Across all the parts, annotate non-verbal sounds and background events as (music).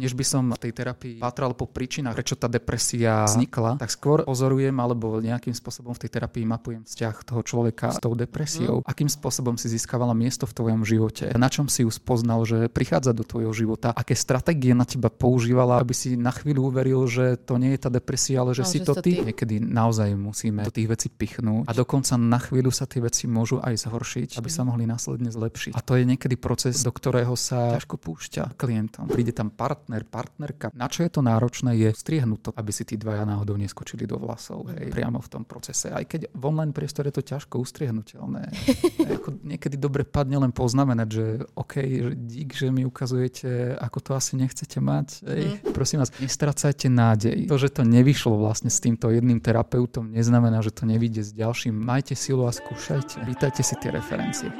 než by som tej terapii patral po príčinách, prečo tá depresia vznikla, tak skôr pozorujem alebo nejakým spôsobom v tej terapii mapujem vzťah toho človeka s tou depresiou, mm. akým spôsobom si získavala miesto v tvojom živote, na čom si ju spoznal, že prichádza do tvojho života, aké stratégie na teba používala, aby si na chvíľu uveril, že to nie je tá depresia, ale že no, si že to ty. ty. Niekedy naozaj musíme do tých vecí pichnúť a dokonca na chvíľu sa tie veci môžu aj zhoršiť, aby sa mhm. mohli následne zlepšiť. A to je niekedy proces, do ktorého sa ťažko púšťa klientom. Príde tam partner, partnerka. Na čo je to náročné, je strihnúť to, aby si tí dvaja náhodou neskočili do vlasov, hej, priamo v tom procese. Aj keď v online priestore je to ťažko ustriehnutelné. (laughs) ako niekedy dobre padne len poznamenať, že OK, že dík, že mi ukazujete, ako to asi nechcete mať. Hej. Mm. Prosím vás, nestracajte nádej. To, že to nevyšlo vlastne s týmto jedným terapeutom, neznamená, že to nevíde s ďalším. Majte silu a skúšajte. Pýtajte si tie referencie.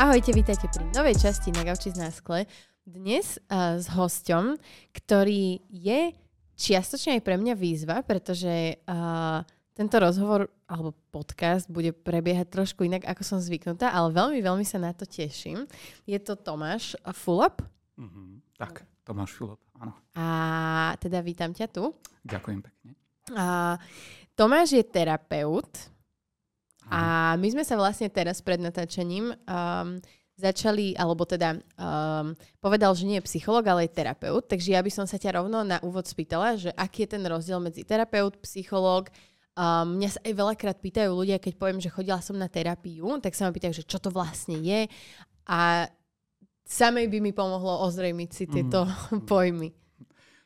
Ahojte, vítajte pri novej časti na Gauči z náskle. Dnes uh, s hosťom, ktorý je čiastočne aj pre mňa výzva, pretože uh, tento rozhovor alebo podcast bude prebiehať trošku inak, ako som zvyknutá, ale veľmi, veľmi sa na to teším. Je to Tomáš Fulop. Mm-hmm. Tak, Tomáš Fulop, áno. A teda vítam ťa tu. Ďakujem pekne. A, Tomáš je terapeut, a my sme sa vlastne teraz pred natáčaním um, začali, alebo teda um, povedal, že nie je psycholog, ale je terapeut. Takže ja by som sa ťa rovno na úvod spýtala, že aký je ten rozdiel medzi terapeut, psychológ. Um, mňa sa aj veľakrát pýtajú ľudia, keď poviem, že chodila som na terapiu, tak sa ma pýtajú, že čo to vlastne je. A samej by mi pomohlo ozrejmiť si tieto mm. (laughs) pojmy.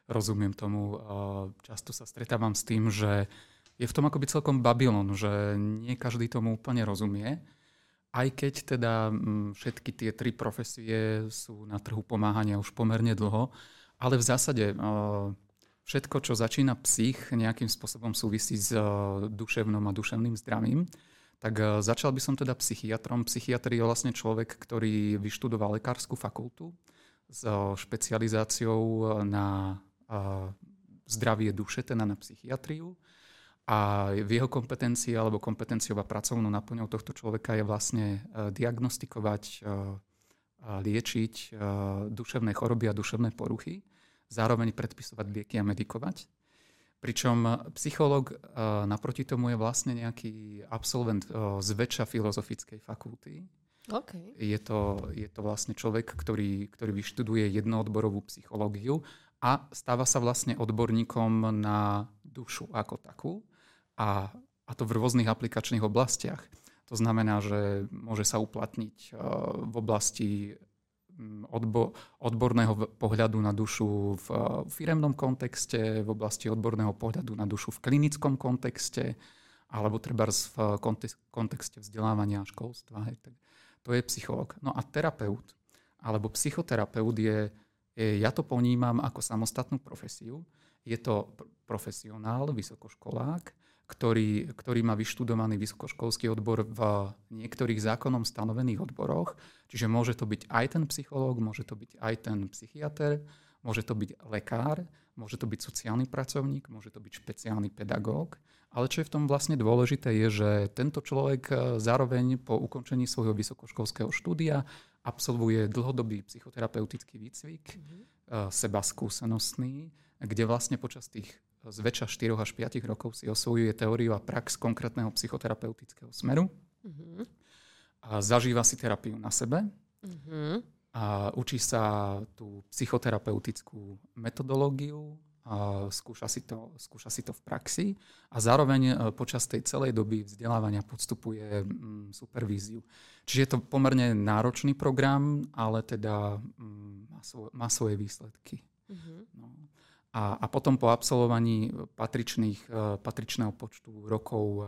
Rozumiem tomu. Často sa stretávam s tým, že je v tom akoby celkom Babylon, že nie každý tomu úplne rozumie. Aj keď teda mm, všetky tie tri profesie sú na trhu pomáhania už pomerne dlho, ale v zásade e, všetko, čo začína psych, nejakým spôsobom súvisí s e, duševnom a duševným zdravím. Tak e, začal by som teda psychiatrom. Psychiatr je vlastne človek, ktorý vyštudoval lekárskú fakultu s špecializáciou na zdravie duše, teda na psychiatriu. A v jeho kompetencii alebo kompetenciou a pracovnou naplňou tohto človeka je vlastne e, diagnostikovať, e, liečiť e, duševné choroby a duševné poruchy, zároveň predpisovať lieky a medikovať. Pričom psychológ naproti tomu je vlastne nejaký absolvent z väčša filozofickej fakulty. Okay. Je, to, je to vlastne človek, ktorý, ktorý vyštuduje jednoodborovú psychológiu a stáva sa vlastne odborníkom na dušu ako takú a, a to v rôznych aplikačných oblastiach. To znamená, že môže sa uplatniť uh, v oblasti mm, odbo- odborného pohľadu na dušu v firemnom kontexte, v oblasti odborného pohľadu na dušu v klinickom kontexte, alebo treba v kontexte vzdelávania a školstva. To je psychológ. No a terapeut, alebo psychoterapeut je, je, ja to ponímam ako samostatnú profesiu. Je to profesionál, vysokoškolák, ktorý, ktorý má vyštudovaný vysokoškolský odbor v niektorých zákonom stanovených odboroch. Čiže môže to byť aj ten psychológ, môže to byť aj ten psychiatr, môže to byť lekár, môže to byť sociálny pracovník, môže to byť špeciálny pedagóg. Ale čo je v tom vlastne dôležité, je, že tento človek e, zároveň po ukončení svojho vysokoškolského štúdia absolvuje dlhodobý psychoterapeutický výcvik, mm-hmm. seba skúsenostný, kde vlastne počas tých zväčša 4 až 5 rokov si osvojuje teóriu a prax konkrétneho psychoterapeutického smeru. Uh-huh. A zažíva si terapiu na sebe. Uh-huh. A učí sa tú psychoterapeutickú metodológiu, a skúša, si to, skúša si to v praxi a zároveň e, počas tej celej doby vzdelávania podstupuje mm, supervíziu. Čiže je to pomerne náročný program, ale teda mm, má, svoj, má svoje výsledky. Uh-huh. No. A, a potom po absolvovaní patričných, e, patričného počtu rokov e,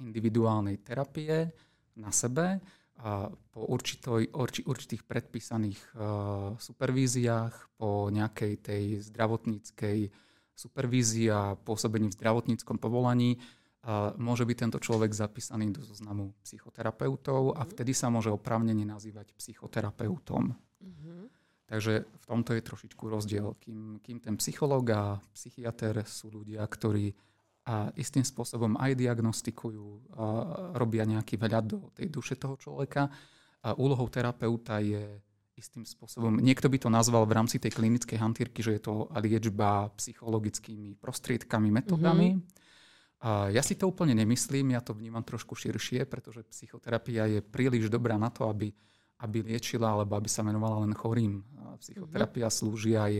individuálnej terapie na sebe, a po určitoj, urči, určitých predpísaných uh, supervíziách, po nejakej tej zdravotníckej supervízii a pôsobení v zdravotníckom povolaní, uh, môže byť tento človek zapísaný do zoznamu psychoterapeutov a vtedy sa môže oprávnene nazývať psychoterapeutom. Mm-hmm. Takže v tomto je trošičku rozdiel. Kým, kým ten psychológ a psychiatr sú ľudia, ktorí a istým spôsobom aj diagnostikujú, a robia nejaký veľa do tej duše toho človeka. A úlohou terapeuta je istým spôsobom, niekto by to nazval v rámci tej klinickej hantírky, že je to liečba psychologickými prostriedkami, metodami. Mm-hmm. A ja si to úplne nemyslím, ja to vnímam trošku širšie, pretože psychoterapia je príliš dobrá na to, aby, aby liečila alebo aby sa venovala len chorým. A psychoterapia mm-hmm. slúži aj,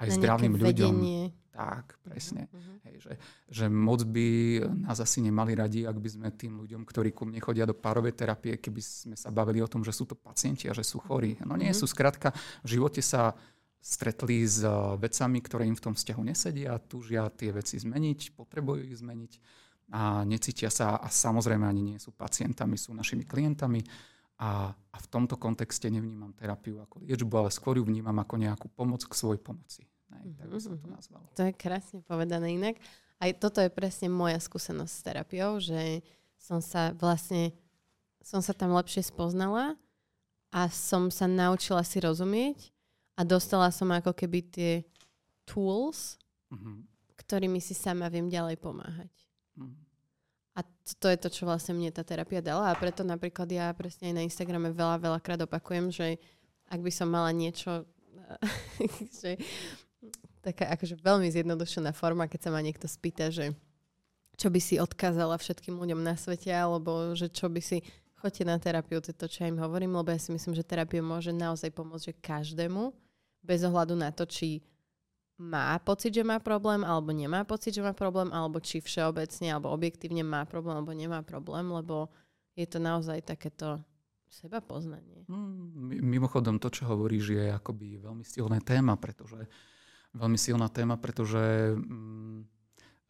aj zdravým ľuďom. Vedenie. Tak, presne. Uh-huh. Hej, že, že moc by nás asi nemali radi, ak by sme tým ľuďom, ktorí ku mne chodia do párovej terapie, keby sme sa bavili o tom, že sú to pacienti a že sú chorí. No nie, uh-huh. sú skrátka, v živote sa stretli s eh, vecami, ktoré im v tom vzťahu nesedia, túžia tie veci zmeniť, potrebujú ich zmeniť a necítia sa a samozrejme ani nie sú pacientami, sú našimi klientami. A, a v tomto kontexte nevnímam terapiu ako liečbu, ale skôr ju vnímam ako nejakú pomoc k svojej pomoci. Nej, tak by som to mhm. nazval. To je krásne povedané inak. Aj toto je presne moja skúsenosť s terapiou, že som sa vlastne, som sa tam lepšie spoznala a som sa naučila si rozumieť a dostala som ako keby tie tools, mm-hmm. ktorými si sama viem ďalej pomáhať. Mm-hmm. A to je to, čo vlastne mne tá terapia dala. A preto napríklad ja presne aj na Instagrame veľa, veľa krát opakujem, že ak by som mala niečo, (laughs) že taká akože veľmi zjednodušená forma, keď sa ma niekto spýta, že čo by si odkázala všetkým ľuďom na svete, alebo že čo by si choďte na terapiu, to je to, čo ja im hovorím, lebo ja si myslím, že terapia môže naozaj pomôcť že každému, bez ohľadu na to, či má pocit, že má problém, alebo nemá pocit, že má problém, alebo či všeobecne, alebo objektívne má problém, alebo nemá problém, lebo je to naozaj takéto seba poznanie. Mm, mimochodom, to, čo hovoríš, je akoby veľmi silné téma, pretože veľmi silná téma, pretože mm,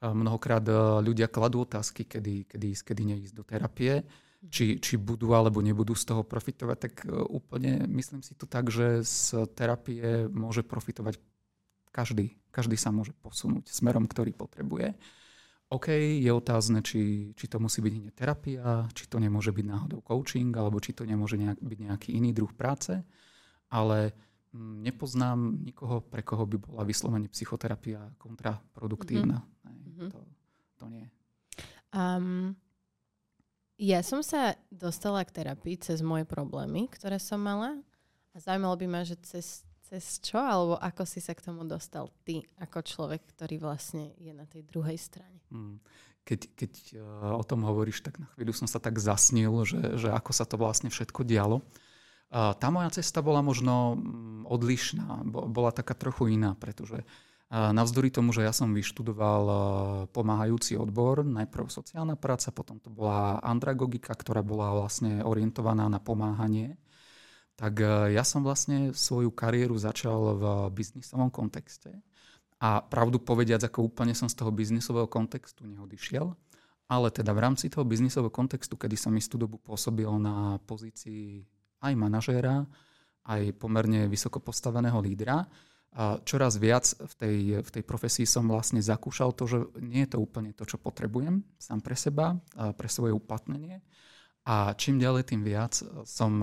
mnohokrát e, ľudia kladú otázky, kedy, kedy ísť, kedy neísť do terapie, mhm. či, či budú alebo nebudú z toho profitovať, tak e, úplne myslím si to tak, že z terapie môže profitovať každý. Každý sa môže posunúť smerom, ktorý potrebuje. OK, je otázne, či, či to musí byť hneď terapia, či to nemôže byť náhodou coaching, alebo či to nemôže nejak, byť nejaký iný druh práce, ale Mm, nepoznám nikoho, pre koho by bola vyslovene psychoterapia kontraproduktívna. Mm-hmm. To, to nie. Um, ja som sa dostala k terapii cez moje problémy, ktoré som mala. A zaujímalo by ma, že cez, cez čo, alebo ako si sa k tomu dostal ty, ako človek, ktorý vlastne je na tej druhej strane. Mm. Keď, keď uh, o tom hovoríš, tak na chvíľu som sa tak zasnil, že, že ako sa to vlastne všetko dialo. Tá moja cesta bola možno mm, odlišná, bola taká trochu iná, pretože navzdory tomu, že ja som vyštudoval pomáhajúci odbor, najprv sociálna práca, potom to bola andragogika, ktorá bola vlastne orientovaná na pomáhanie, tak ja som vlastne svoju kariéru začal v biznisovom kontexte. A pravdu povediac, ako úplne som z toho biznisového kontextu neodišiel, ale teda v rámci toho biznisového kontextu, kedy som istú dobu pôsobil na pozícii aj manažéra, aj pomerne vysoko postaveného lídra. A čoraz viac v tej, v tej profesii som vlastne zakúšal to, že nie je to úplne to, čo potrebujem sám pre seba, pre svoje uplatnenie. A čím ďalej, tým viac som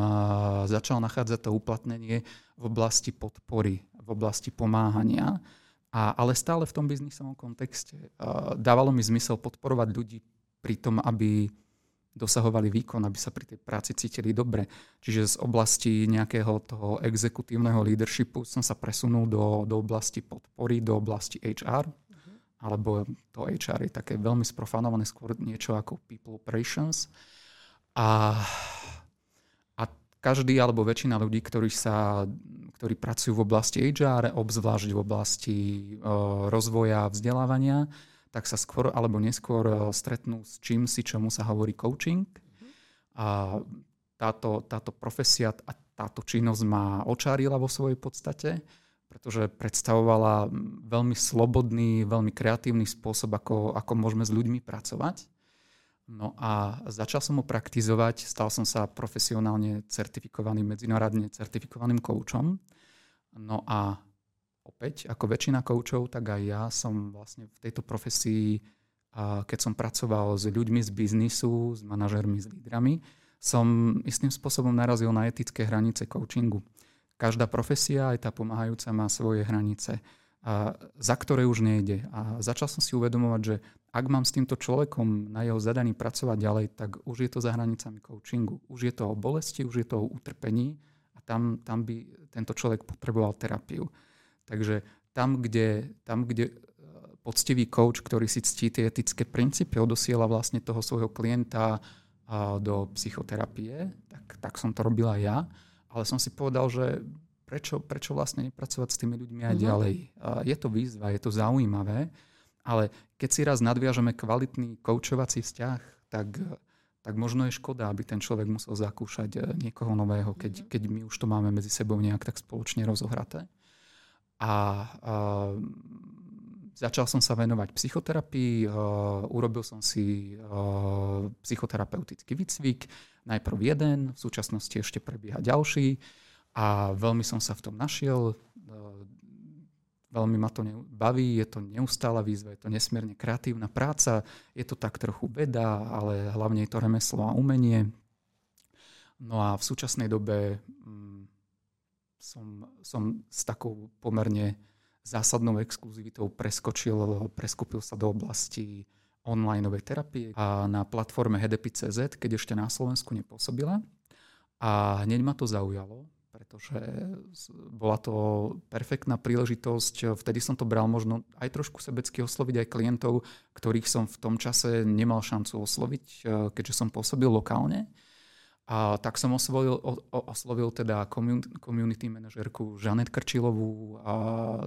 začal nachádzať to uplatnenie v oblasti podpory, v oblasti pomáhania. A, ale stále v tom biznisovom kontexte. Dávalo mi zmysel podporovať ľudí pri tom, aby dosahovali výkon, aby sa pri tej práci cítili dobre. Čiže z oblasti nejakého toho exekutívneho leadershipu som sa presunul do, do oblasti podpory, do oblasti HR, uh-huh. alebo to HR je také veľmi sprofanované, skôr niečo ako people operations. A, a každý alebo väčšina ľudí, ktorí, sa, ktorí pracujú v oblasti HR, obzvlášť v oblasti uh, rozvoja a vzdelávania, tak sa skôr alebo neskôr eh, stretnú s čím si, čomu sa hovorí coaching. A táto, táto profesia a táto činnosť ma očárila vo svojej podstate, pretože predstavovala veľmi slobodný, veľmi kreatívny spôsob, ako, ako môžeme s ľuďmi pracovať. No a začal som ho praktizovať, stal som sa profesionálne certifikovaným, medzinárodne certifikovaným koučom. No a opäť, ako väčšina koučov, tak aj ja som vlastne v tejto profesii, keď som pracoval s ľuďmi z biznisu, s manažermi, s lídrami, som istým spôsobom narazil na etické hranice coachingu. každá profesia, aj tá pomáhajúca, má svoje hranice, za ktoré už nejde. A začal som si uvedomovať, že ak mám s týmto človekom na jeho zadaní pracovať ďalej, tak už je to za hranicami coachingu. Už je to o bolesti, už je to o utrpení a tam, tam by tento človek potreboval terapiu. Takže tam, kde, tam, kde poctivý coach, ktorý si ctí tie etické princípy, odosiela vlastne toho svojho klienta do psychoterapie, tak, tak som to robila ja. Ale som si povedal, že prečo, prečo vlastne nepracovať s tými ľuďmi aj mm-hmm. ďalej. Je to výzva, je to zaujímavé, ale keď si raz nadviažeme kvalitný koučovací vzťah, tak, tak možno je škoda, aby ten človek musel zakúšať e, niekoho nového, keď, mm-hmm. keď my už to máme medzi sebou nejak tak spoločne rozohraté. A, a Začal som sa venovať psychoterapii, uh, urobil som si uh, psychoterapeutický výcvik, najprv jeden, v súčasnosti ešte prebieha ďalší a veľmi som sa v tom našiel. Uh, veľmi ma to baví, je to neustála výzva, je to nesmierne kreatívna práca, je to tak trochu veda, ale hlavne je to remeslo a umenie. No a v súčasnej dobe um, som, som s takou pomerne zásadnou exkluzivitou preskočil, preskúpil sa do oblasti online terapie a na platforme HDP.cz, keď ešte na Slovensku nepôsobila. A hneď ma to zaujalo, pretože bola to perfektná príležitosť. Vtedy som to bral možno aj trošku sebecky osloviť aj klientov, ktorých som v tom čase nemal šancu osloviť, keďže som pôsobil lokálne. A tak som oslovil, oslovil teda community manažerku Žanet Krčilovú a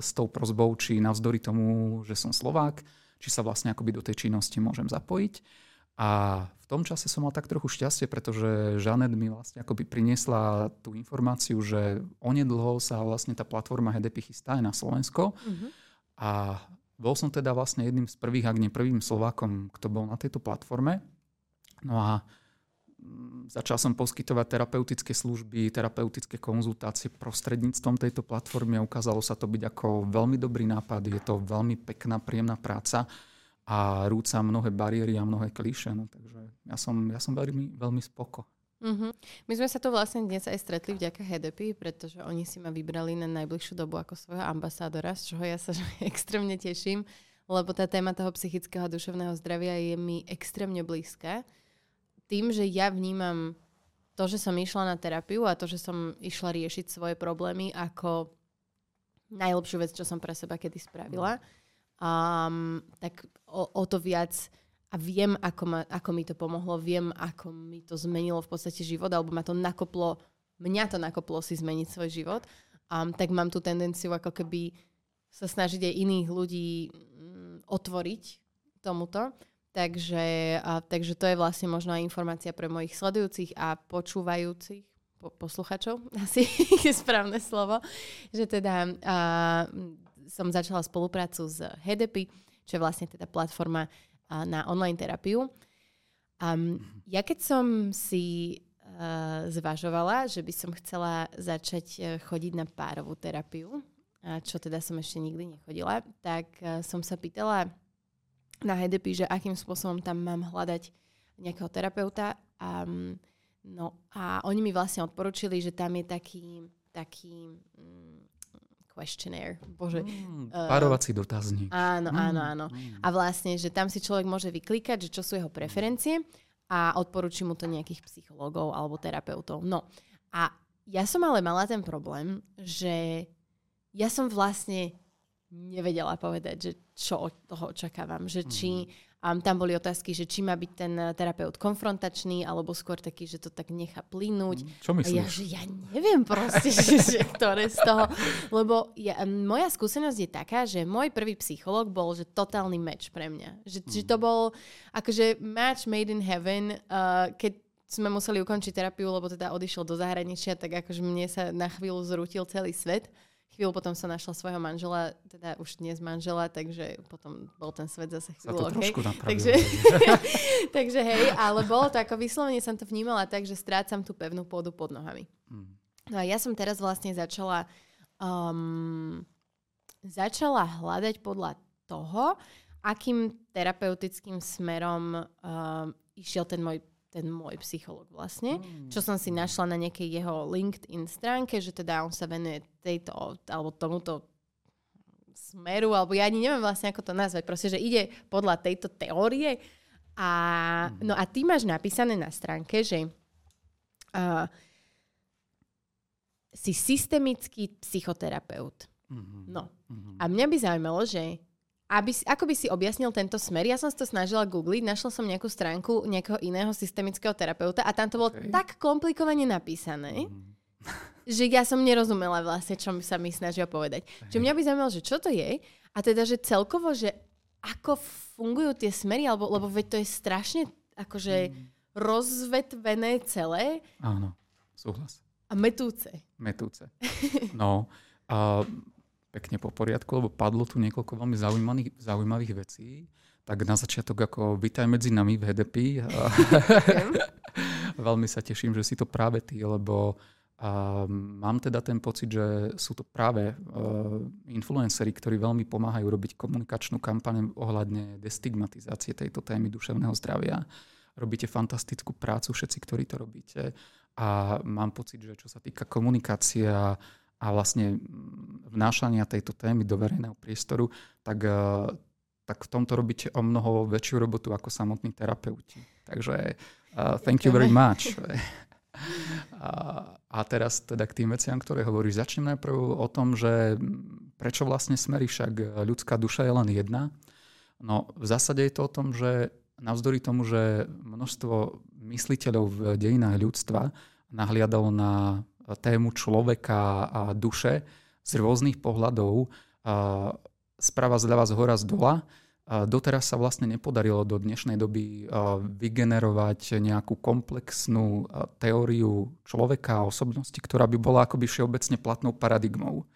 s tou prozbou, či navzdory tomu, že som Slovák, či sa vlastne akoby do tej činnosti môžem zapojiť. A v tom čase som mal tak trochu šťastie, pretože Žanet mi vlastne akoby priniesla tú informáciu, že onedlho sa vlastne tá platforma HDP chystá aj na Slovensko. Mm-hmm. A bol som teda vlastne jedným z prvých, ak nie prvým Slovákom, kto bol na tejto platforme. No a začal som poskytovať terapeutické služby, terapeutické konzultácie prostredníctvom tejto platformy a ukázalo sa to byť ako veľmi dobrý nápad. Je to veľmi pekná, príjemná práca a rúca mnohé bariéry a mnohé klíše. No, takže ja som, ja som veľmi, veľmi spoko. Mm-hmm. My sme sa tu vlastne dnes aj stretli vďaka HDP, pretože oni si ma vybrali na najbližšiu dobu ako svojho ambasádora, z čoho ja sa (laughs) extrémne teším, lebo tá téma toho psychického a duševného zdravia je mi extrémne blízka tým, že ja vnímam to, že som išla na terapiu a to, že som išla riešiť svoje problémy ako najlepšiu vec, čo som pre seba kedy spravila, um, tak o, o to viac a viem, ako, ma, ako mi to pomohlo, viem, ako mi to zmenilo v podstate život, alebo ma to nakoplo, mňa to nakoplo si zmeniť svoj život, um, tak mám tú tendenciu ako keby sa snažiť aj iných ľudí um, otvoriť tomuto. Takže, a, takže to je vlastne možno aj informácia pre mojich sledujúcich a počúvajúcich po, posluchačov, (laughs) asi je správne slovo, že teda a, som začala spoluprácu s HDP, čo je vlastne teda platforma a, na online terapiu. A ja keď som si a, zvažovala, že by som chcela začať e, chodiť na párovú terapiu, a čo teda som ešte nikdy nechodila, tak a, som sa pýtala na HDP, že akým spôsobom tam mám hľadať nejakého terapeuta. A, no a oni mi vlastne odporučili, že tam je taký, taký um, questionnaire. Bože. Mm, párovací uh, dotazník. Áno, mm, áno, áno. Mm. A vlastne, že tam si človek môže vyklikať, že čo sú jeho preferencie a odporúči mu to nejakých psychológov alebo terapeutov. No a ja som ale mala ten problém, že ja som vlastne nevedela povedať, že čo od toho očakávam. Že či, um, tam boli otázky, že či má byť ten eh, terapeut konfrontačný, alebo skôr taký, že to tak nechá plynúť. Mm, čo myslíš? A ja, že ja neviem proste, (laughs) že, že ktoré z toho. Lebo ja, moja skúsenosť je taká, že môj prvý psychológ bol, že totálny match pre mňa. Že, mm. že to bol akože match made in heaven, uh, keď sme museli ukončiť terapiu, lebo teda odišiel do zahraničia, tak akože mne sa na chvíľu zrútil celý svet. Chvíľu potom som našla svojho manžela, teda už dnes manžela, takže potom bol ten svet zase chvíľu okay. takže, (laughs) takže hej, ale bolo to ako vyslovene som to vnímala tak, že strácam tú pevnú pôdu pod nohami. Mm. No a ja som teraz vlastne začala um, začala hľadať podľa toho, akým terapeutickým smerom um, išiel ten môj ten môj psycholog vlastne, čo som si našla na nejakej jeho LinkedIn stránke, že teda on sa venuje tejto, alebo tomuto smeru, alebo ja ani neviem vlastne, ako to nazvať, proste, že ide podľa tejto teórie a, no a ty máš napísané na stránke, že uh, si systemický psychoterapeut. Mm-hmm. No. A mňa by zaujímalo, že aby, si- ako by si objasnil tento smer? Ja som si to snažila googliť, našla som nejakú stránku nejakého iného systemického terapeuta a tam to bolo Okay. tak komplikovane napísané, že ja som nerozumela vlastne, čo sa mi snažia povedať. Čiže mňa by zaujímalo, že čo to je a teda, že celkovo, že ako fungujú tie smery, alebo, lebo veď to je strašne akože rozvetvené celé Áno, súhlas. a metúce. Metúce. (laughs) No, a pekne po poriadku, lebo padlo tu niekoľko veľmi zaujímavých, zaujímavých vecí. Tak na začiatok ako vítaj medzi nami v HDP. (laughs) Veľmi sa teším, že si to práve ty, lebo a mám teda ten pocit, že sú to práve uh, influenceri, ktorí veľmi pomáhajú robiť komunikačnú kampaň ohľadne destigmatizácie tejto témy duševného zdravia. Robíte fantastickú prácu všetci, ktorí to robíte. A mám pocit, že čo sa týka komunikácie a, vlastne mm, vnášania tejto témy do verejného priestoru, tak, uh, tak v tomto robíte o mnoho väčšiu robotu ako samotní terapeuti. Takže uh, thank you very much. (laughs) A, a teraz teda k tým veciam, ktoré hovoríš. Začnem najprv o tom, že prečo vlastne smerí však ľudská duša je len jedna. No v zásade je to o tom, že navzdory tomu, že množstvo mysliteľov v dejinách ľudstva nahliadalo na tému človeka a duše z rôznych pohľadov, sprava zľava z hora z dola, doteraz sa vlastne nepodarilo do dnešnej doby vygenerovať nejakú komplexnú teóriu človeka a osobnosti, ktorá by bola akoby všeobecne platnou paradigmou.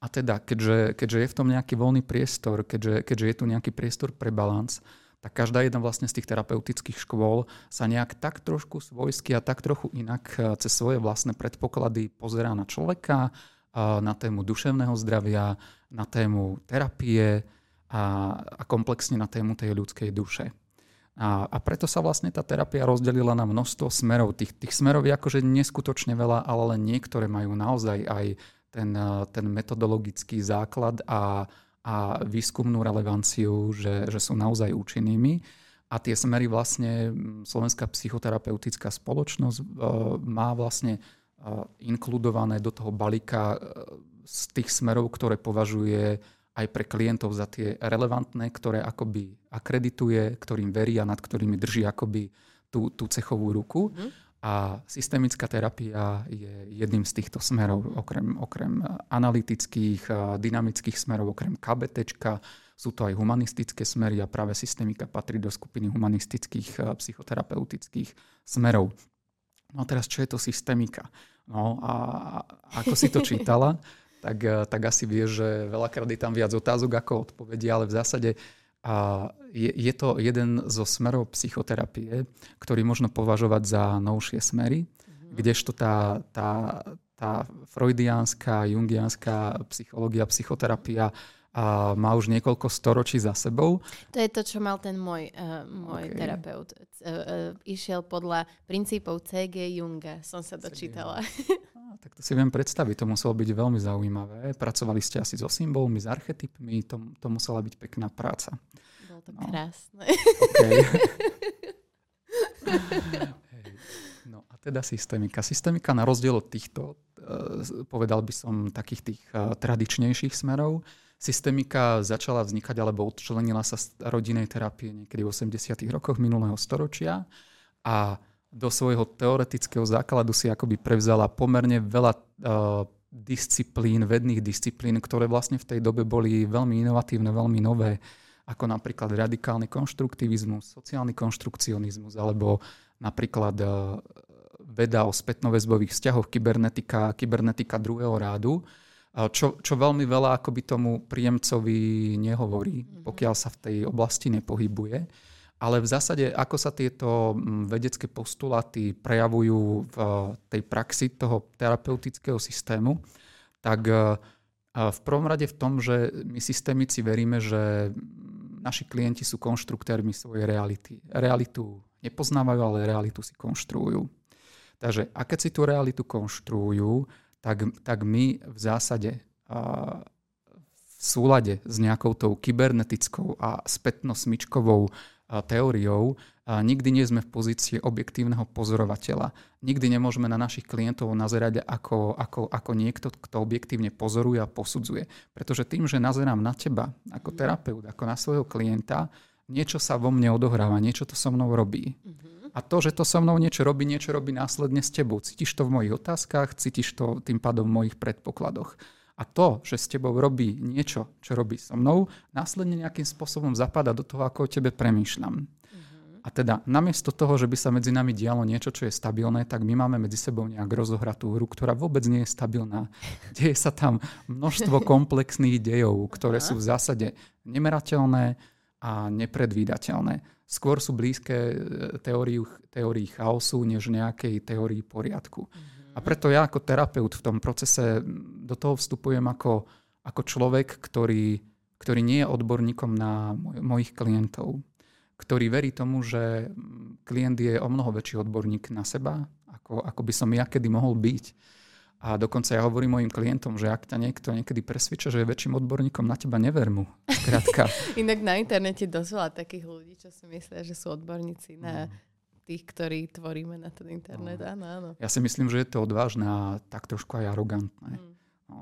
A teda, keďže, keďže je v tom nejaký voľný priestor, keďže, keďže je tu nejaký priestor pre balans, tak každá jedna vlastne z tých terapeutických škôl sa nejak tak trošku svojsky a tak trochu inak a, cez svoje vlastné predpoklady pozerá na človeka, a, na tému duševného zdravia, na tému terapie, a, a komplexne na tému tej ľudskej duše. A, a preto sa vlastne tá terapia rozdelila na množstvo smerov. Tých, tých smerov je akože neskutočne veľa, ale len niektoré majú naozaj aj ten, eh, ten metodologický základ a, a výskumnú relevanciu, že, že sú naozaj účinnými. A tie smery vlastne mm, Slovenská psychoterapeutická spoločnosť uh, má vlastne uh, inkludované do toho balíka uh, z tých smerov, ktoré považuje aj pre klientov za tie relevantné, ktoré akoby akredituje, ktorým verí a nad ktorými drží akoby tú, tú cechovú ruku. Mhm. A systemická terapia je jedným z týchto smerov, okrem, okrem analytických, dynamických smerov, okrem KBT, sú to aj humanistické smery a práve systemika patrí do skupiny humanistických psychoterapeutických smerov. No a teraz, čo je to systemika? No a ako si to čítala, (laughs) tak, tak asi vieš, že veľakrát je tam viac otázok ako odpovedí, ale v zásade a je, je to jeden zo smerov psychoterapie, ktorý možno považovať za novšie smery, mm-hmm. kdežto tá, tá, tá freudiánska, jungiánska psychológia, psychoterapia a má už niekoľko storočí za sebou. To je to, čo mal ten môj, uh, môj OK. okay. terapeut. Uh, uh, išiel podľa princípov CG Junga, som sa dočítala. (laughs) Tak to si viem predstaviť, to muselo byť veľmi zaujímavé. Pracovali ste asi so symbolmi, s archetypmi, to, to musela byť pekná práca. Bolo to No. krásne. Okay. (laughs) Hej. No a teda systemika. Systemika na rozdiel od týchto, eh, povedal by som, takých tých eh, tradičnejších smerov, systemika začala vznikať alebo odčlenila sa z rodinej terapie niekedy v 80. rokoch minulého storočia a do svojho teoretického základu si akoby prevzala pomerne veľa uh, disciplín, vedných disciplín, ktoré vlastne v tej dobe boli veľmi inovatívne, veľmi nové, ako napríklad radikálny konštruktivizmus, sociálny konštrukcionizmus, alebo napríklad uh, veda o spätnoväzbových vzťahoch, kybernetika, kybernetika druhého rádu, uh, čo, čo veľmi veľa akoby tomu príjemcovi nehovorí, pokiaľ sa v tej oblasti nepohybuje. Ale v zásade, ako sa tieto mm, vedecké postuláty prejavujú v eh, tej praxi toho terapeutického systému, tak eh, v prvom rade v tom, že my systemici veríme, že mm, naši klienti sú konštruktérmi svojej reality. Realitu Nepoznávajú, ale realitu si konštruujú. Takže a keď si tú realitu konštruujú, tak, tak my v zásade v súlade s nejakou tou kybernetickou a spätno-smyčkovou teóriou a nikdy nie sme v pozícii objektívneho pozorovateľa. Nikdy nemôžeme na našich klientov nazerať ako, ako, ako niekto, kto objektívne pozoruje a posudzuje. Pretože tým, že nazerám na teba ako terapeut, ako na svojho klienta, niečo sa vo mne odohráva, niečo to so mnou robí. Uh-huh. A to, že to so mnou niečo robí, niečo robí následne s tebou. Cítiš to v mojich otázkach, cítiš to tým pádom v mojich predpokladoch. A to, že s tebou robí niečo, čo robí so mnou, následne nejakým spôsobom zapadá do toho, ako o tebe premýšľam. A teda namiesto toho, že by sa medzi nami dialo niečo, čo je stabilné, tak my máme medzi sebou nejak rozohratú hru, ktorá vôbec nie je stabilná. (laughs) Deje sa tam množstvo komplexných dejov, ktoré sú v zásade nemerateľné a nepredvídateľné. Skôr sú blízke e, teóriu, teórii chaosu, než nejakej teórii poriadku. Mhm. A preto ja ako terapeut v tom procese do toho vstupujem ako, ako človek, ktorý, ktorý nie je odborníkom na moj, mojich klientov ktorý verí tomu, že klient je o mnoho väčší odborník na seba, ako, ako by som ja kedy mohol byť. A dokonca ja hovorím mojim klientom, že ak ťa niekto niekedy presvedčia, že je väčším odborníkom na teba, never mu. Krátka. (laughs) Inak na internete dosť veľa takých ľudí, čo si myslia, že sú odborníci na mm. Tých, ktorí tvoríme na ten internet. No. Áno, áno. Ja si myslím, že je to odvážne a tak trošku aj arogantné. Mm. No.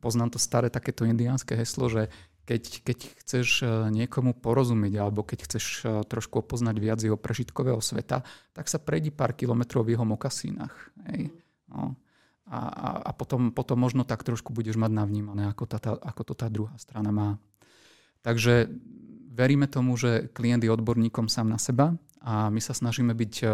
Poznám to staré takéto indiánske heslo, že keď, keď chceš e, niekomu porozumieť alebo keď chceš e, trošku opoznať viac jeho prežitkového sveta, tak sa prejdi pár kilometrov v jeho mokasínach. Hej. No. A, a, a potom, potom možno tak trošku budeš mať navnímané, ako, tá, tá, ako to tá druhá strana má. Takže veríme tomu, že klient je odborníkom sám na seba a my sa snažíme byť e,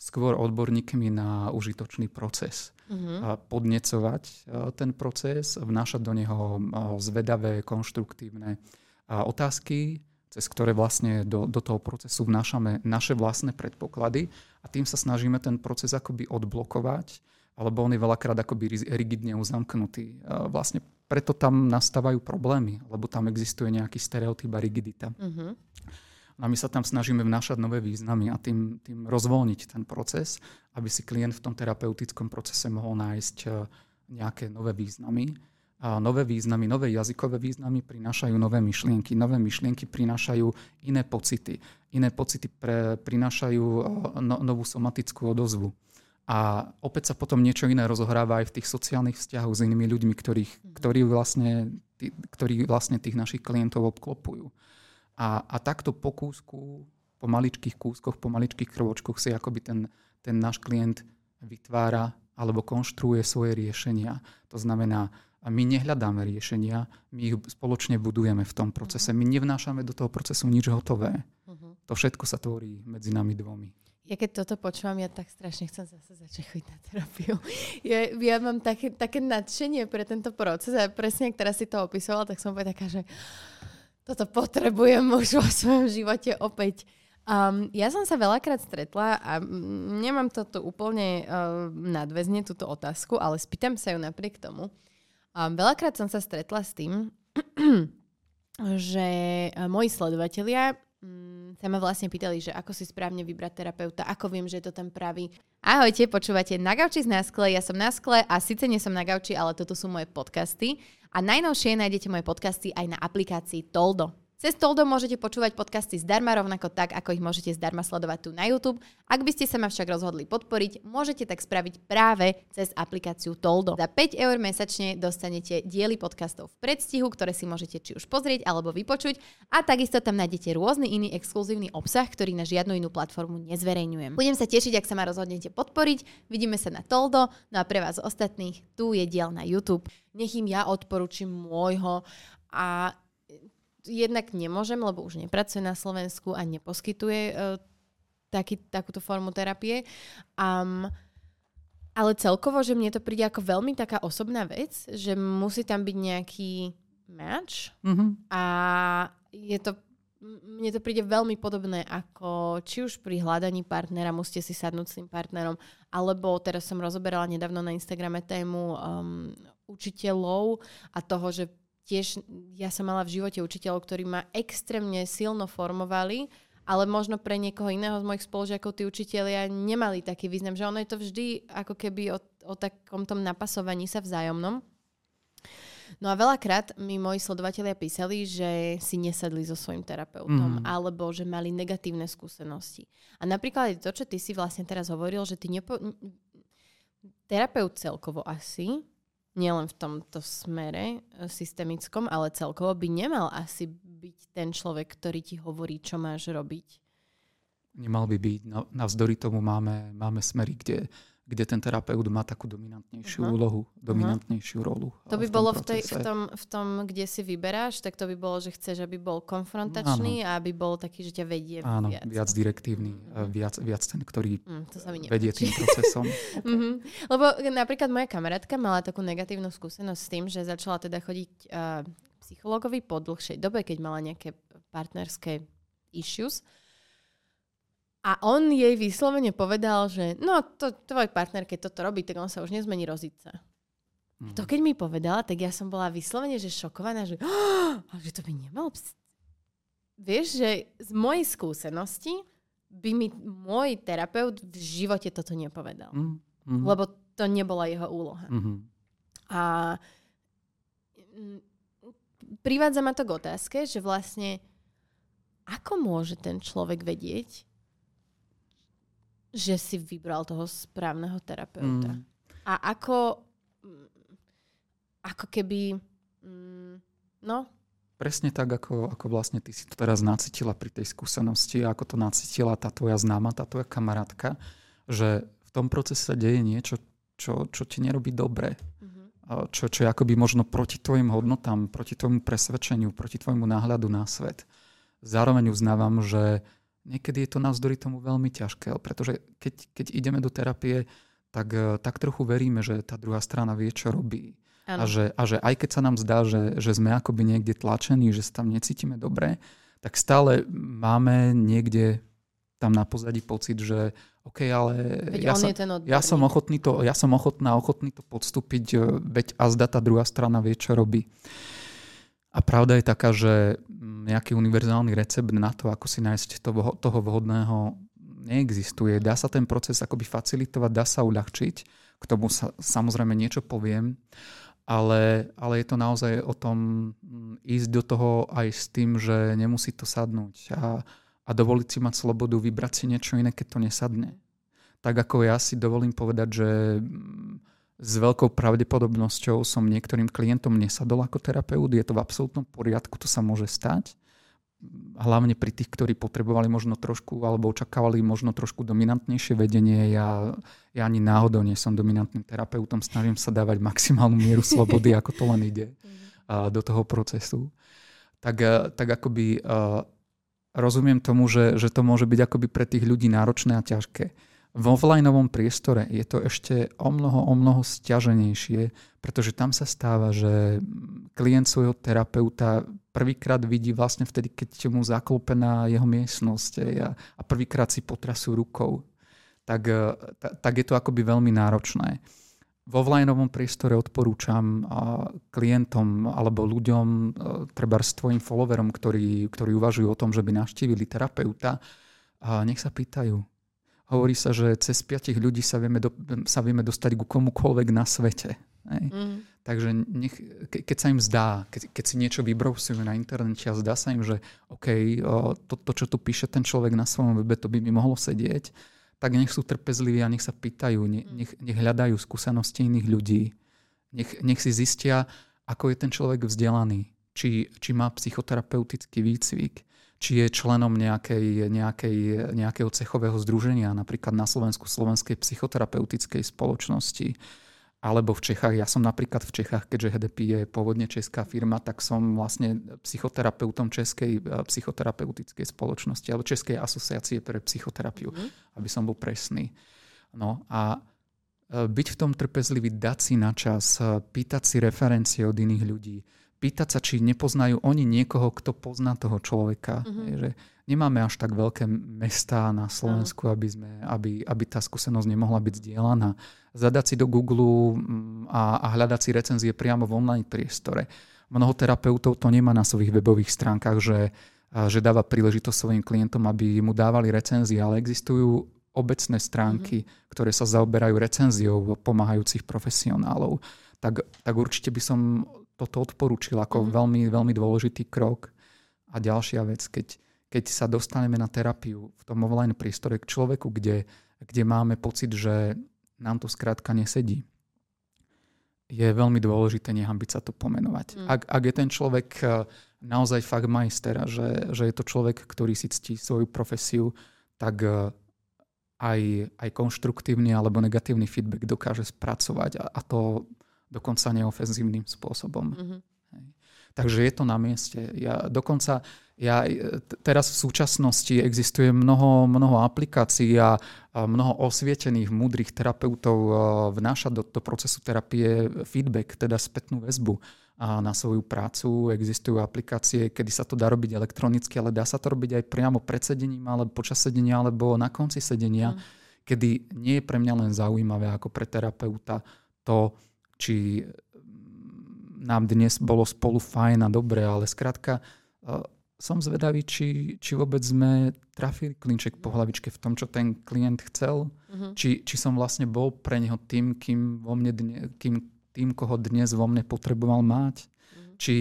skôr odborníkmi na užitočný proces uh-huh. podnecovať e, ten proces, vnášať do neho e, zvedavé, konštruktívne otázky, cez ktoré vlastne do, do toho procesu vnášame naše vlastné predpoklady a tým sa snažíme ten proces akoby odblokovať, alebo on je veľakrát akoby rigidne uzamknutý. Vlastne preto tam nastávajú problémy, lebo tam existuje nejaký stereotyp a rigidita. Uh-huh. A my sa tam snažíme vnášať nové významy a tým, tým rozvoľniť ten proces, aby si klient v tom terapeutickom procese mohol nájsť e, nejaké nové významy. A nové významy, nové jazykové významy prinášajú nové myšlienky. Nové myšlienky prinášajú iné pocity. Iné pocity pre, prinášajú e, no, novú somatickú odozvu. A opäť sa potom niečo iné rozohráva aj v tých sociálnych vzťahoch s inými ľuďmi, ktorých, mhm. ktorí, vlastne, tí, ktorí vlastne tých našich klientov obklopujú. A, a takto po kúsku, po maličkých kúskoch, po maličkých krvočkoch si akoby ten, ten náš klient vytvára alebo konštruuje svoje riešenia. To znamená, my nehľadáme riešenia, my ich spoločne budujeme v tom procese. Mhm. My nevnášame do toho procesu nič hotové. Uh-huh. To všetko sa tvorí medzi nami dvomi. Ja keď toto počúvam, ja tak strašne chcem zase začať chodiť na terapiu. Ja, ja mám také, také nadšenie pre tento proces a presne, ak teraz si to opisovala, tak som povedala taká, že toto potrebujem už vo svojom živote opäť. Um, ja som sa veľakrát stretla a nemám toto úplne uh, nadväzne, túto otázku, ale spýtam sa ju napriek tomu. Um, veľakrát som sa stretla s tým, (clears throat) že uh, moji sledovatelia um, sa ma vlastne pýtali, že ako si správne vybrať terapeuta, ako viem, že je to ten pravý. Ahojte, počúvate Na gauči z Naskle, ja som na skle a síce nie som na gauči, ale toto sú moje podcasty a najnovšie nájdete moje podcasty aj na aplikácii Toldo. Cez Toldo môžete počúvať podcasty zdarma rovnako tak, ako ich môžete zdarma sledovať tu na YouTube. Ak by ste sa ma však rozhodli podporiť, môžete tak spraviť práve cez aplikáciu Toldo. Za 5 eur mesačne dostanete diely podcastov v predstihu, ktoré si môžete či už pozrieť alebo vypočuť a takisto tam nájdete rôzny iný exkluzívny obsah, ktorý na žiadnu inú platformu nezverejňujem. Budem sa tešiť, ak sa ma rozhodnete podporiť. Vidíme sa na Toldo, no a pre vás ostatných tu je diel na YouTube. Nech im ja odporúčim môjho a jednak nemôžem, lebo už nepracuje na Slovensku a neposkytuje uh, taký, takúto formu terapie. Um, ale celkovo, že mne to príde ako veľmi taká osobná vec, že musí tam byť nejaký match mm-hmm. a je to mne to príde veľmi podobné ako či už pri hľadaní partnera musíte si sadnúť s tým partnerom, alebo teraz som rozoberala nedávno na Instagrame tému um, učiteľov a toho, že tiež ja som mala v živote učiteľov, ktorí ma extrémne silno formovali ale možno pre niekoho iného z mojich spolužiakov tí učitelia nemali taký význam, že ono je to vždy ako keby o, o takom tom napasovaní sa vzájomnom. No a veľakrát mi moji sledovatelia písali, že si nesadli so svojím terapeutom mm. alebo že mali negatívne skúsenosti. A napríklad to, čo ty si vlastne teraz hovoril, že ty nepo... terapeut celkovo asi, nielen v tomto smere e, systemickom, ale celkovo by nemal asi byť ten človek, ktorý ti hovorí, čo máš robiť. Nemal by byť. Navzdory tomu máme, máme smery, kde kde ten terapeut má takú dominantnejšiu uh-huh. úlohu, dominantnejšiu uh-huh. rolu. To by bolo v, tej, v, tom, v tom, kde si vyberáš, tak to by bolo, že chceš, aby bol konfrontačný Áno. a aby bol taký, že ťa vedie Áno, viac. viac direktívny, uh-huh. viac, viac ten, ktorý mm, to sa vedie tým procesom. (laughs) okay. uh-huh. Lebo napríklad moja kamarátka mala takú negatívnu skúsenosť s tým, že začala teda chodiť uh, psychologovi po dlhšej dobe, keď mala nejaké partnerské issues a on jej vyslovene povedal, že no, to, tvoj partner, keď toto robí, tak on sa už nezmení rozice. Mm. To keď mi povedala, tak ja som bola vyslovene, že šokovaná, že, (gasps) oh, že to by nemal... Vieš, že z mojej skúsenosti by mi môj terapeut v živote toto nepovedal. Mm. Mm. Lebo to nebola jeho úloha. Mm-hmm. A privádza ma to k otázke, že vlastne ako môže ten človek vedieť, že si vybral toho správneho terapeuta. Mm. A ako, ako keby, mm, no. Presne tak, ako, ako vlastne ty si to teraz nacítila pri tej skúsenosti, ako to nacítila tá tvoja známa, tá tvoja kamarátka, že v tom procese sa deje niečo, čo, čo ti nerobí dobre. Mm-hmm. Čo, čo je akoby možno proti tvojim hodnotám, proti tvojmu presvedčeniu, proti tvojmu náhľadu na svet. Zároveň uznávam, že niekedy je to navzdory tomu veľmi ťažké, pretože keď, keď ideme do terapie, tak, eh, tak trochu veríme, že tá druhá strana vie, čo robí. A že, a že aj keď sa nám zdá, že, že sme akoby niekde tlačení, že sa tam necítime dobre, tak stále máme niekde tam na pozadí pocit, že OK, ale ja, som, ja som ochotný to, ja som ochotná, ochotný to podstúpiť, eh, veď a zda tá druhá strana vie, čo robí. A pravda je taká, že nejaký univerzálny recept na to, ako si nájsť toho, toho vhodného, neexistuje. Dá sa ten proces akoby facilitovať, dá sa uľahčiť. K tomu sa samozrejme niečo poviem, ale, ale je to naozaj o tom mm, ísť do toho aj s tým, že nemusí to sadnúť a, a dovoliť si mať slobodu vybrať si niečo iné, keď to nesadne. Tak ako ja si dovolím povedať, že mm, s veľkou pravdepodobnosťou som niektorým klientom nesadol ako terapeut. Je to v absolútnom poriadku, to sa môže stať. Hlavne pri tých, ktorí potrebovali možno trošku alebo očakávali možno trošku dominantnejšie vedenie. Ja, ja ani náhodou nie som dominantným terapeutom, snažím sa dávať maximálnu mieru slobody, ako to len ide uh, do toho procesu. Tak, uh, tak akoby uh, rozumiem tomu, že, že to môže byť akoby pre tých ľudí náročné a ťažké v offlineovom priestore je to ešte o mnoho, o mnoho stiaženejšie, pretože tam sa stáva, že klient svojho terapeuta prvýkrát vidí vlastne vtedy, keď mu zaklopená jeho miestnosť a, a prvýkrát si potrasú rukou. Tak, e, tak je to akoby veľmi náročné. V offlineovom priestore odporúčam klientom alebo ľuďom, e, treba s tvojim followerom, ktorí, ktorí uvažujú o tom, že by navštívili terapeuta, nech sa pýtajú, Hovorí sa, že cez piatich ľudí sa vieme, do, sa vieme dostať ku komukoľvek na svete. Hej. Mm. Takže nech, ke, keď sa im zdá, keď, keď si niečo vybrousujú na internete a zdá sa im, že OK, o, to, to, čo tu píše ten človek na svojom webe, to by mi mohlo sedieť, tak nech sú trpezliví a nech sa pýtajú, ne, nech, nech hľadajú skúsenosti iných ľudí, nech, nech si zistia, ako je ten človek vzdelaný, či, či má psychoterapeutický výcvik, či je členom nejakej, nejakej, nejakého cechového združenia, napríklad na Slovensku Slovenskej psychoterapeutickej spoločnosti, alebo v Čechách. Ja som napríklad v Čechách, keďže HDP je pôvodne česká firma, tak som vlastne psychoterapeutom Českej eh, psychoterapeutickej spoločnosti alebo Českej asociácie pre psychoterapiu, mm. aby som bol presný. No a eh, byť v tom trpezlivý, dať si na čas, eh, pýtať si referencie od iných ľudí, pýtať sa, či nepoznajú oni niekoho, kto pozná toho človeka. Mm-hmm. Je, že nemáme až tak veľké mesta na Slovensku, aby, sme, aby, aby tá skúsenosť nemohla byť zdieľaná. Zadať si do Google mm, a, a hľadať si recenzie priamo v online priestore. Mnoho terapeutov to nemá na svojich webových stránkach, že že dáva príležitosť svojim klientom, aby mu dávali recenzie, ale existujú obecné stránky, mm-hmm. ktoré sa zaoberajú recenziou pomáhajúcich profesionálov. Tak, tak určite by som toto odporúčil ako mm-hmm. veľmi, veľmi dôležitý krok. A ďalšia vec, keď, keď sa dostaneme na terapiu v tom online priestore k človeku, kde, kde máme pocit, že nám to skrátka nesedí, je veľmi dôležité nehambiť sa to pomenovať. Mm. Ak, ak je ten človek eh, naozaj fakt majster a že, že je to človek, ktorý si ctí svoju profesiu, tak eh, aj, aj konštruktívny alebo negatívny feedback dokáže spracovať a, a to dokonca neofenzívnym spôsobom. Mm-hmm. Takže je to na mieste. Ja dokonca ja, e, teraz v súčasnosti existuje mnoho, mnoho aplikácií a, a mnoho osvietených, múdrych terapeutov e, vnáša do, do procesu terapie feedback, teda spätnú väzbu a na svoju prácu. Existujú aplikácie, kedy sa to dá robiť elektronicky, ale dá sa to robiť aj priamo pred sedením, alebo počas sedenia, alebo na konci sedenia, mm. kedy nie je pre mňa len zaujímavé ako pre terapeuta to, či nám dnes bolo spolu fajn a dobre, ale skrátka e, som zvedavý, či, či vôbec sme trafili klinček po hlavičke v tom, čo ten klient chcel. Uh-huh. Či, či som vlastne bol pre neho tým, kým, vo mne dne, kým tým, koho dnes vo mne potreboval mať. Uh-huh. Či,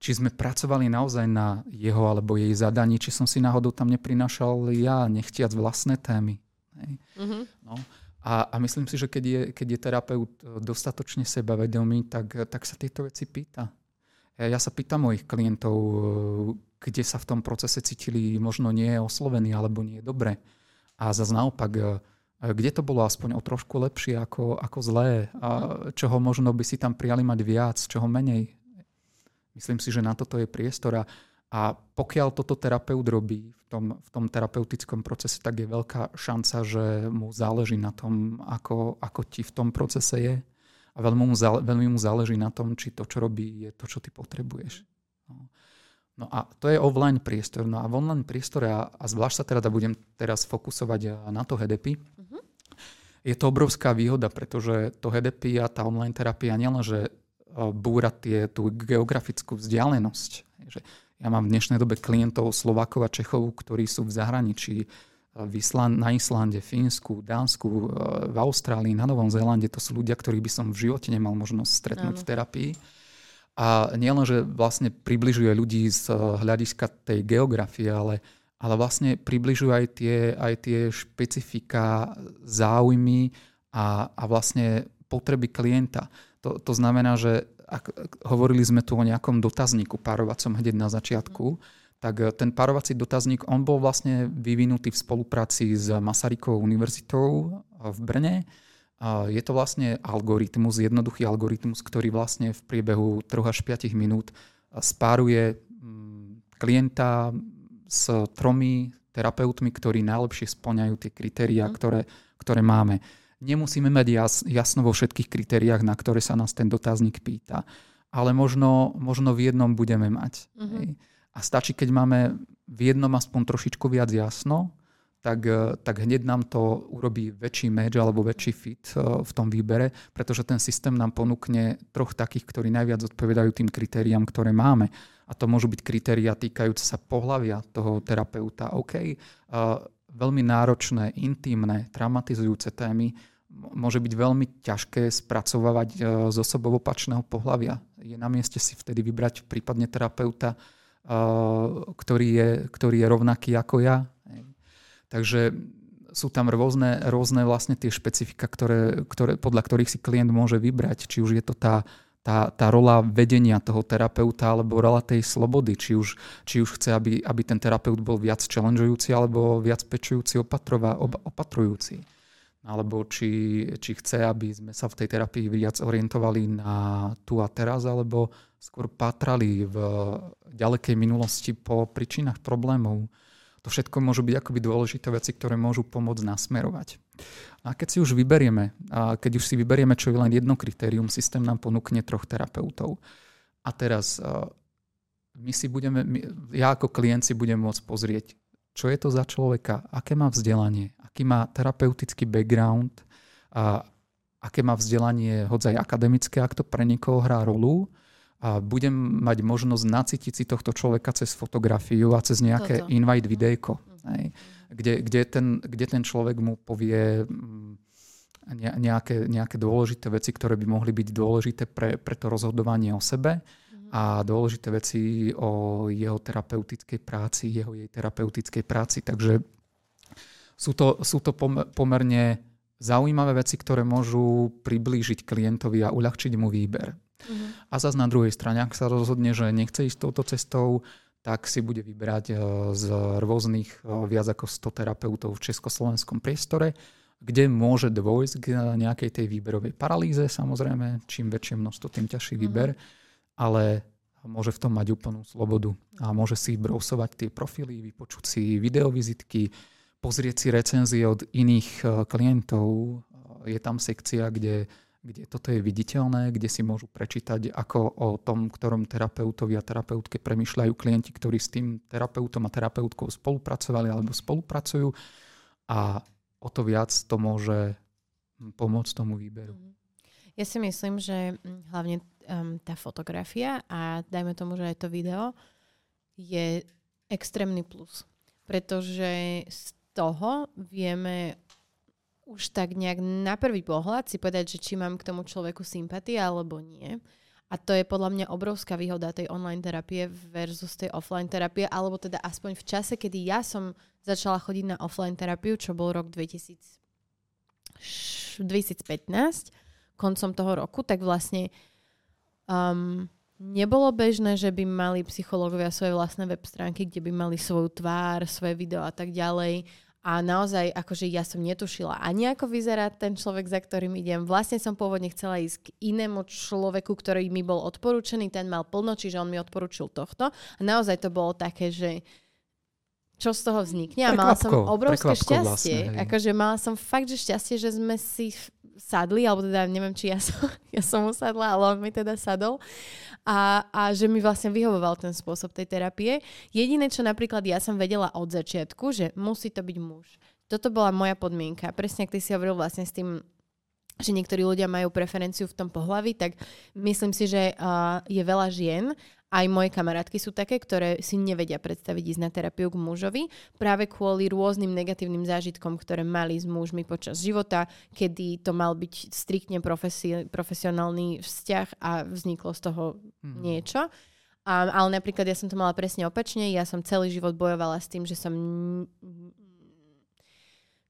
či sme pracovali naozaj na jeho alebo jej zadaní, či som si náhodou tam neprinašal ja, nechtiac vlastné témy. Hej. Uh-huh. No. A, a myslím si, že keď je, keď je terapeut dostatočne sebavedomý, tak, tak sa tieto veci pýta. Ja sa pýtam mojich klientov, kde sa v tom procese cítili možno nie oslovení alebo nie dobre. A zase naopak, kde to bolo aspoň o trošku lepšie ako, ako zlé a čoho možno by si tam prijali mať viac, čoho menej. Myslím si, že na toto je priestor a, a pokiaľ toto terapeut robí v tom, v tom terapeutickom procese, tak je veľká šanca, že mu záleží na tom, ako, ako ti v tom procese je a veľmi mu, zále, veľmi mu záleží na tom, či to, čo robí, je to, čo ty potrebuješ. No. No a to je offline priestor. No a v online priestore, a, a zvlášť sa teda budem teraz fokusovať na to HDP, uh-huh. je to obrovská výhoda, pretože to HDP a tá online terapia nielen, že búra tie, tú geografickú vzdialenosť. Že ja mám v dnešnej dobe klientov Slovákov a Čechov, ktorí sú v zahraničí, v Island, na Islande, Fínsku, Dánsku, v Austrálii, na Novom Zélande. To sú ľudia, ktorých by som v živote nemal možnosť stretnúť Áno. v terapii. A nielen, že vlastne približuje ľudí z eh, hľadiska tej geografie, ale, ale vlastne približuje aj tie, aj tie špecifika, záujmy a, a vlastne potreby klienta. To, to znamená, že ak, hovorili sme tu o nejakom dotazníku párovacom hneď na začiatku, tak eh, ten párovací dotazník, on bol vlastne vyvinutý v spolupráci s Masarykovou univerzitou v Brne je to vlastne algoritmus, jednoduchý algoritmus, ktorý vlastne v priebehu 3 až 5 minút spáruje mm, klienta s tromi terapeutmi, ktorí najlepšie splňajú tie kritériá, mm. ktoré, ktoré máme. Nemusíme mať jas, jasno vo všetkých kritériách, na ktoré sa nás ten dotazník pýta, ale možno, možno v jednom budeme mať. Mm-hmm. A stačí, keď máme v jednom aspoň trošičku viac jasno, tak, e, tak hneď nám to urobí väčší match alebo väčší fit e, v tom výbere, pretože ten systém nám ponúkne troch takých, ktorí najviac odpovedajú tým kritériám, ktoré máme. A to môžu byť kritéria týkajúce sa pohľavia toho terapeuta. OK, uh, veľmi náročné, intimné, traumatizujúce témy môže byť veľmi ťažké spracovávať uh, z osobovopačného pohľavia. Je na mieste si vtedy vybrať prípadne terapeuta, uh, ktorý, je, ktorý je rovnaký ako ja, Takže sú tam rôzne, rôzne vlastne tie špecifika, ktoré, ktoré, podľa ktorých si klient môže vybrať. Či už je to tá, tá, tá rola vedenia toho terapeuta alebo rola tej slobody. Či už, či už chce, aby, aby ten terapeut bol viac challengeujúci alebo viac pečujúci, opatrova, opatrujúci. Alebo či, či chce, aby sme sa v tej terapii viac orientovali na tu a teraz, alebo skôr patrali v ďalekej minulosti po príčinách problémov to všetko môžu byť akoby dôležité veci, ktoré môžu pomôcť nasmerovať. A keď si už vyberieme, a keď už si vyberieme, čo je len jedno kritérium, systém nám ponúkne troch terapeutov. A teraz my si budeme, ja ako klient si budem môcť pozrieť, čo je to za človeka, aké má vzdelanie, aký má terapeutický background, a aké má vzdelanie hoď aj akademické, ak to pre niekoho hrá rolu, a budem mať možnosť nacítiť si tohto človeka cez fotografiu a cez nejaké Toto. invite videjko. Mhm. Hej, kde, kde, ten, kde ten človek mu povie mm, nejaké, nejaké dôležité veci, ktoré by mohli byť dôležité pre, pre to rozhodovanie o sebe mhm. A dôležité veci o jeho terapeutickej práci, jeho jej terapeutickej práci. Takže sú to, sú to pomerne zaujímavé veci, ktoré môžu priblížiť klientovi a uľahčiť mu výber. Uh-huh. A zase na druhej strane, ak sa rozhodne, že nechce ísť touto cestou, tak si bude vybrať e, z rôznych e, viac ako 100 terapeutov v československom priestore, kde môže dôjsť k nejakej tej výberovej paralýze, samozrejme, čím väčšie množstvo, tým ťažší mhm. výber, uh-huh. Ale môže v tom mať úplnú slobodu a môže si brousovať tie profily, vypočuť si videovizitky, pozrieť si recenzie od iných e, klientov. Je tam sekcia, kde kde toto je viditeľné, kde si môžu prečítať, ako o tom, ktorom terapeutovi a terapeutke premyšľajú klienti, ktorí s tým terapeutom a terapeutkou spolupracovali alebo spolupracujú a o to viac to môže pomôcť tomu výberu. Mhm. Ja si myslím, že hlavne um, tá fotografia a dajme tomu, že aj to video je extrémny plus. Pretože z toho vieme už tak nejak na prvý pohľad si povedať, že či mám k tomu človeku sympatie alebo nie. A to je podľa mňa obrovská výhoda tej online terapie versus tej offline terapie, alebo teda aspoň v čase, kedy ja som začala chodiť na offline terapiu, čo bol rok 2000, 2015, koncom toho roku, tak vlastne um, nebolo bežné, že by mali psychológovia svoje vlastné web stránky, kde by mali svoju tvár, svoje video a tak ďalej a naozaj, akože ja som netušila ani ako vyzerá ten človek, za ktorým idem. Vlastne som pôvodne chcela ísť k inému človeku, ktorý mi bol odporúčený, ten mal plno, čiže on mi odporúčil tohto. A naozaj to bolo také, že čo z toho vznikne. A mala som obrovské šťastie. Vlastne, akože mala som fakt, že šťastie, že sme si sadli, alebo teda neviem, či ja som, (laughs) ja som usadla, ale on mi teda sadol a, a že mi vlastne vyhovoval ten spôsob tej terapie. Jediné, čo napríklad ja som vedela od začiatku, že musí to byť muž. Toto bola moja podmienka. Presne, ak ty si hovoril vlastne s tým že niektorí ľudia majú preferenciu v tom pohlaví, tak myslím si, že uh, je veľa žien aj moje kamarátky sú také, ktoré si nevedia predstaviť ísť na terapiu k mužovi práve kvôli rôznym negatívnym zážitkom, ktoré mali s mužmi počas života, kedy to mal byť striktne profesi- profesionálny vzťah a vzniklo z toho hmm. niečo. A, ale napríklad ja som to mala presne opačne. Ja som celý život bojovala s tým, že som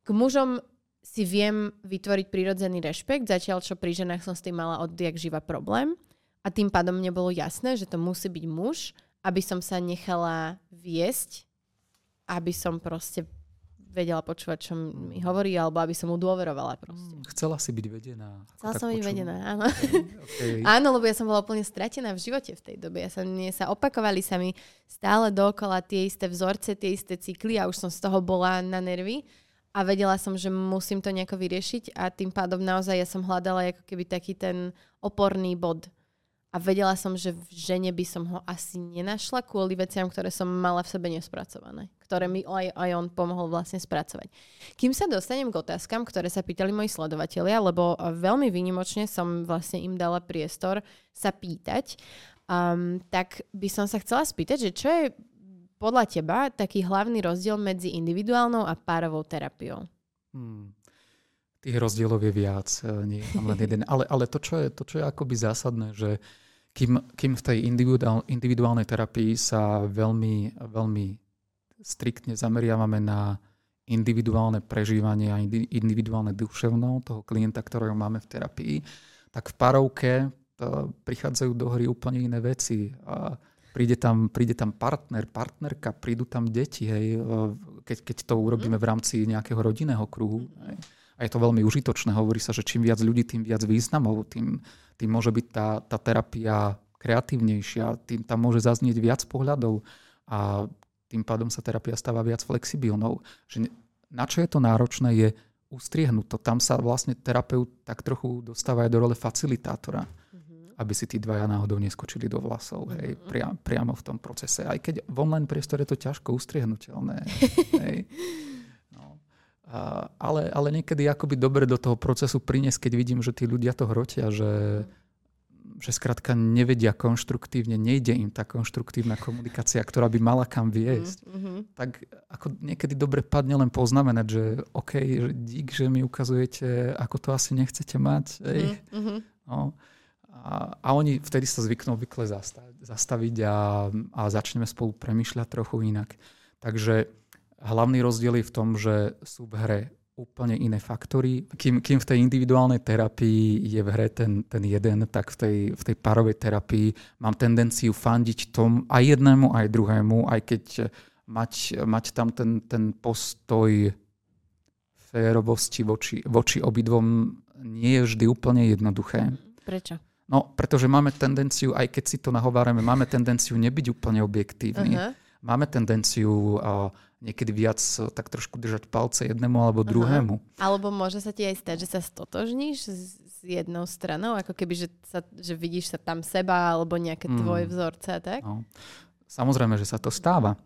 k mužom si viem vytvoriť prírodzený rešpekt, zatiaľ čo pri ženách som s tým mala odjak živa problém. A tým pádom mne bolo jasné, že to musí byť muž, aby som sa nechala viesť, aby som proste vedela počúvať, čo mi hovorí, alebo aby som mu dôverovala proste. Hmm, chcela si byť vedená. Chcela som byť vedená, áno. Okay, okay. (laughs) áno, lebo ja som bola úplne stratená v živote v tej dobe. Ja sa, mne sa opakovali sa mi stále dokola tie isté vzorce, tie isté cykly a už som z toho bola na nervy a vedela som, že musím to nejako vyriešiť a tým pádom naozaj ja som hľadala ako keby taký ten oporný bod a vedela som, že v žene by som ho asi nenašla kvôli veciam, ktoré som mala v sebe nespracované, ktoré mi aj, aj on pomohol vlastne spracovať. Kým sa dostanem k otázkam, ktoré sa pýtali moji sledovatelia, lebo veľmi výnimočne som vlastne im dala priestor sa pýtať, um, tak by som sa chcela spýtať, že čo je podľa teba taký hlavný rozdiel medzi individuálnou a párovou terapiou? Hmm tých rozdielov je viac, e, nie je tam len jeden. (laughs) Ale, ale to, čo je, to, čo je akoby zásadné, že kým, kým v tej individuál, individuálnej terapii sa veľmi, veľmi striktne zameriavame na individuálne prežívanie a individuálne duševno toho klienta, ktorého máme v terapii, tak v parovke prichádzajú do hry úplne iné veci. A príde tam, príde tam partner, partnerka, prídu tam deti, hej, e, keď, keď to urobíme v rámci nejakého rodinného kruhu. Hej a je to veľmi užitočné. Hovorí sa, že čím viac ľudí, tým viac významov, tým, tým môže byť tá, tá terapia kreatívnejšia, tým tam môže zaznieť viac pohľadov a tým pádom sa terapia stáva viac flexibilnou. Že na čo je to náročné, je ustriehnúť to. Tam sa vlastne terapeut tak trochu dostáva aj do role facilitátora, mm-hmm. aby si tí dvaja náhodou neskočili do vlasov, mm-hmm. hej, priam, priamo v tom procese. Aj keď v online priestore je to ťažko ustriehnutelné. (laughs) hej ale, ale niekedy akoby dobre do toho procesu priniesť, keď vidím, že tí ľudia to hrotia, že že skrátka nevedia konštruktívne, nejde im tá konštruktívna komunikácia, ktorá by mala kam viesť, mm-hmm. tak ako niekedy dobre padne len poznamenať, že OK, že dík, že mi ukazujete, ako to asi nechcete mať. Ej. Mm-hmm. No. A, a oni vtedy sa zvyknú obvykle zastaviť, zastaviť a, a začneme spolu premyšľať trochu inak. Takže hlavný rozdiel je v tom, že sú v hre úplne iné faktory. Kým, kým v tej individuálnej terapii je v hre ten, ten jeden, tak v tej, v tej parovej terapii mám tendenciu fandiť tom aj jednému, aj druhému, aj keď mať, mať tam ten, ten postoj férovosti voči, voči obidvom nie je vždy úplne jednoduché. Prečo? No, pretože máme tendenciu, aj keď si to nahovárame, máme tendenciu nebyť úplne objektívni. Uh-huh. Máme tendenciu uh, niekedy viac eh, tak trošku držať palce jednému alebo druhému. Aha. Alebo môže sa ti aj stať, že sa stotožníš s, s jednou stranou, ako keby, že, sa, že vidíš sa tam seba alebo nejaké mm. tvoje vzorce, tak? No. Samozrejme, že sa to stáva.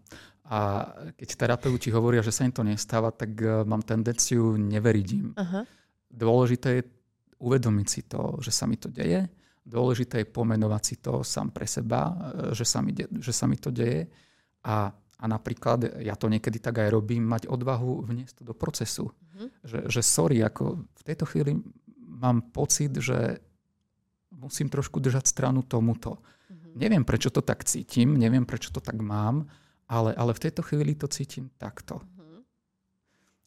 A keď terapeuti hovoria, že sa im to nestáva, tak uh, mám tendenciu neveriť im. Aha. Dôležité je uvedomiť si to, že sa mi to deje. Dôležité je pomenovať si to sám pre seba, eh, že sa mi, de- že sa mi to deje. A a napríklad, ja to niekedy tak aj robím, mať odvahu vniesť to do procesu. Mm-hmm. Že, že sorry, ako v tejto chvíli mám pocit, že musím trošku držať stranu tomuto. Mm-hmm. Neviem, prečo to tak cítim, neviem, prečo to tak mám, ale, ale v tejto chvíli to cítim takto. Mm-hmm.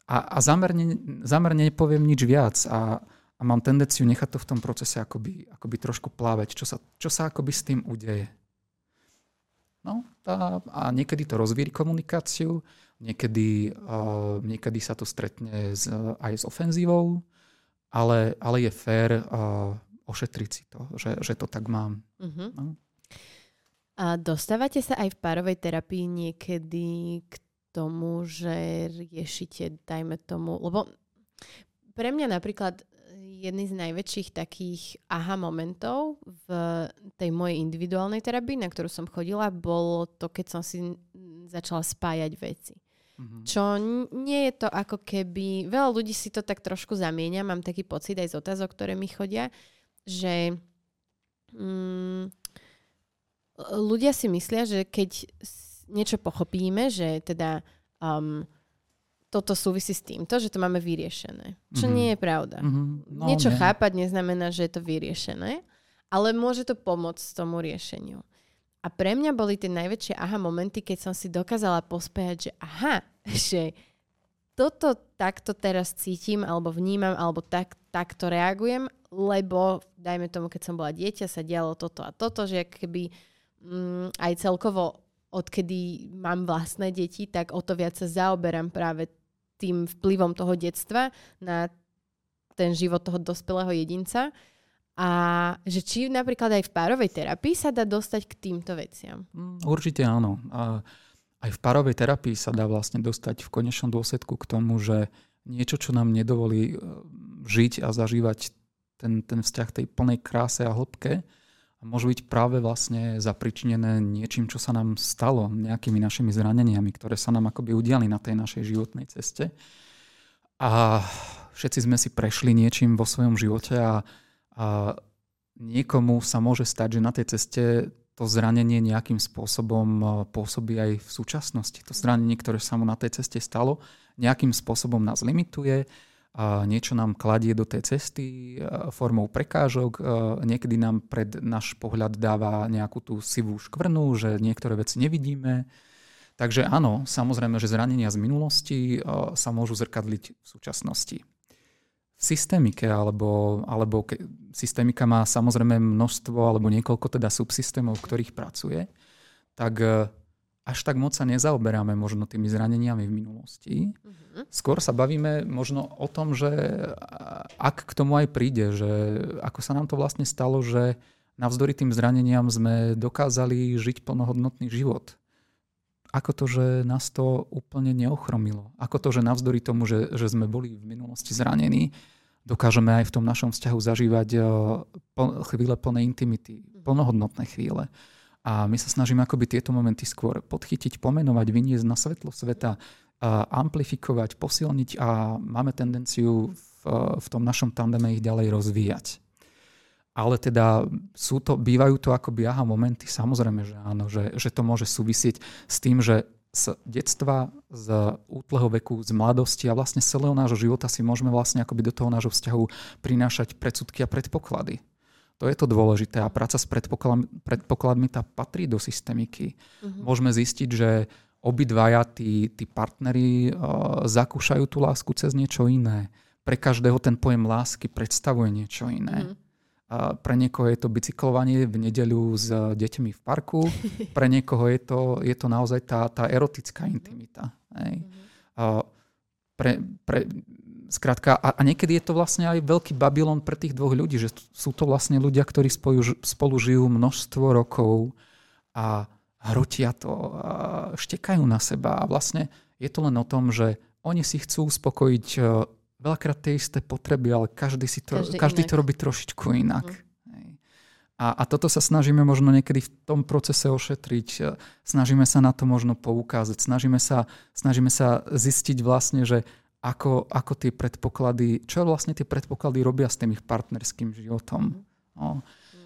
A, a zamerne, zamerne nepoviem nič viac a, a mám tendenciu nechať to v tom procese akoby, akoby trošku plávať, čo sa, čo sa akoby s tým udeje. No, tá, a niekedy to rozvíri komunikáciu, niekedy, uh, niekedy sa to stretne s, aj s ofenzívou, ale, ale je fér uh, ošetriť si to, že, že to tak mám. Uh-huh. No. A dostávate sa aj v párovej terapii niekedy k tomu, že riešite, dajme tomu, lebo pre mňa napríklad jedný z najväčších takých aha momentov v tej mojej individuálnej terapii, na ktorú som chodila, bolo to, keď som si začala spájať veci. Mm-hmm. Čo nie je to ako keby... Veľa ľudí si to tak trošku zamieňa, mám taký pocit aj z otázok, ktoré mi chodia, že mm, ľudia si myslia, že keď niečo pochopíme, že teda um, toto súvisí s týmto, že to máme vyriešené. Čo mm-hmm. nie je pravda. Mm-hmm. No, Niečo nie. chápať neznamená, že je to vyriešené, ale môže to pomôcť tomu riešeniu. A pre mňa boli tie najväčšie aha momenty, keď som si dokázala pospejať, že aha, (laughs) že toto takto teraz cítim, alebo vnímam, alebo tak, takto reagujem, lebo, dajme tomu, keď som bola dieťa, sa dialo toto a toto, že keby mm, aj celkovo odkedy mám vlastné deti, tak o to viac sa zaoberám práve tým vplyvom toho detstva na ten život toho dospelého jedinca. A že či napríklad aj v párovej terapii sa dá dostať k týmto veciam? Mm, určite áno. A aj v párovej terapii sa dá vlastne dostať v konečnom dôsledku k tomu, že niečo, čo nám nedovolí e, žiť a zažívať ten, ten vzťah tej plnej kráse a hĺbke, môžu byť práve vlastne zapričinené niečím, čo sa nám stalo, nejakými našimi zraneniami, ktoré sa nám akoby udiali na tej našej životnej ceste. A všetci sme si prešli niečím vo svojom živote a, a niekomu sa môže stať, že na tej ceste to zranenie nejakým spôsobom pôsobí aj v súčasnosti. To zranenie, ktoré sa mu na tej ceste stalo, nejakým spôsobom nás limituje, a niečo nám kladie do tej cesty formou prekážok, niekedy nám pred náš pohľad dáva nejakú tú sivú škvrnu, že niektoré veci nevidíme. Takže áno, samozrejme, že zranenia z minulosti sa môžu zrkadliť v súčasnosti. V systémike, alebo, alebo ke, systémika má samozrejme množstvo alebo niekoľko teda subsystémov, v ktorých pracuje, tak až tak moc sa nezaoberáme možno tými zraneniami v minulosti. Uh-huh. Skôr sa bavíme možno o tom, že ak k tomu aj príde, že ako sa nám to vlastne stalo, že navzdory tým zraneniam sme dokázali žiť plnohodnotný život. Ako to, že nás to úplne neochromilo. Ako to, že navzdory tomu, že, že sme boli v minulosti zranení, dokážeme aj v tom našom vzťahu zažívať eh, chvíle plnej intimity, mhm. plnohodnotné chvíle. A my sa snažíme akoby tieto momenty skôr podchytiť, pomenovať, vyniesť na svetlo sveta, amplifikovať, posilniť a máme tendenciu v, v tom našom tandeme ich ďalej rozvíjať. ale teda sú to, bývajú to akoby aha momenty, samozrejme, že áno, že, že to môže súvisieť s tým, že z detstva, z útleho veku, z mladosti a vlastne z celého nášho života si môžeme vlastne akoby do toho nášho vzťahu prinášať predsudky a predpoklady. To je to dôležité a práca s predpokladmi, predpokladmi tá patrí do systemiky. Uh-huh. Môžeme zistiť, že obidvaja tí, tí partneri uh, zakúšajú tú lásku cez niečo iné. Pre každého ten pojem lásky predstavuje niečo iné. Uh-huh. A pre niekoho je to bicyklovanie v nedeľu s deťmi v parku, (laughs) pre niekoho je to, je to naozaj tá, tá erotická intimita. Hej. A pre, pre, skrátka, a, a niekedy je to vlastne aj veľký Babylon pre tých dvoch ľudí, že sú to vlastne ľudia, ktorí spolu, spolu žijú množstvo rokov a hrotia to, a štekajú na seba a vlastne je to len o tom, že oni si chcú uspokojiť veľakrát tie isté potreby, ale každý, si to, každý, každý to robí trošičku inak. Mm. A, a toto sa snažíme možno niekedy v tom procese ošetriť. Snažíme sa na to možno poukázať. Snažíme sa, snažíme sa zistiť vlastne, že ako, ako tie predpoklady, čo vlastne tie predpoklady robia s tým ich partnerským životom. Mm. No.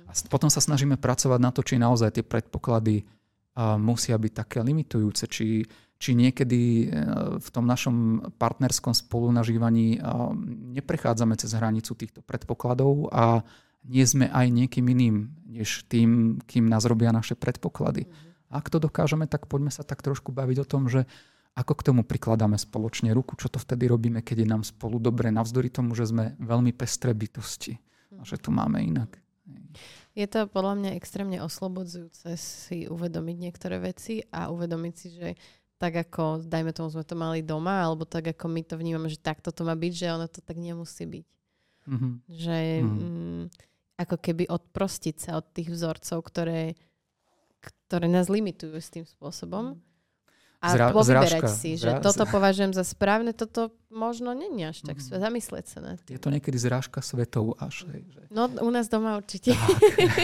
A potom sa snažíme pracovať na to, či naozaj tie predpoklady uh, musia byť také limitujúce, či, či niekedy e, v tom našom partnerskom spolunažívaní e, neprechádzame cez hranicu týchto predpokladov a nie sme aj niekým iným, než tým, kým nás robia naše predpoklady. Mm-hmm. Ak to dokážeme, tak poďme sa tak trošku baviť o tom, že ako k tomu prikladáme spoločne ruku, čo to vtedy robíme, keď je nám spolu dobre, navzdory tomu, že sme veľmi pestré bytosti a že to máme inak. Je to podľa mňa extrémne oslobodzujúce si uvedomiť niektoré veci a uvedomiť si, že tak ako, dajme tomu, sme to mali doma, alebo tak ako my to vnímame, že takto to má byť, že ono to tak nemusí byť. Mm-hmm. Že mm-hmm. Mm, ako keby odprostiť sa od tých vzorcov, ktoré, ktoré nás limitujú s tým spôsobom a Zra, povyberať si, že zra, toto považujem za správne, toto možno není až tak mm. zamyslieť sa na tým. Je to niekedy zrážka svetov až. Hej, že... No u nás doma určite.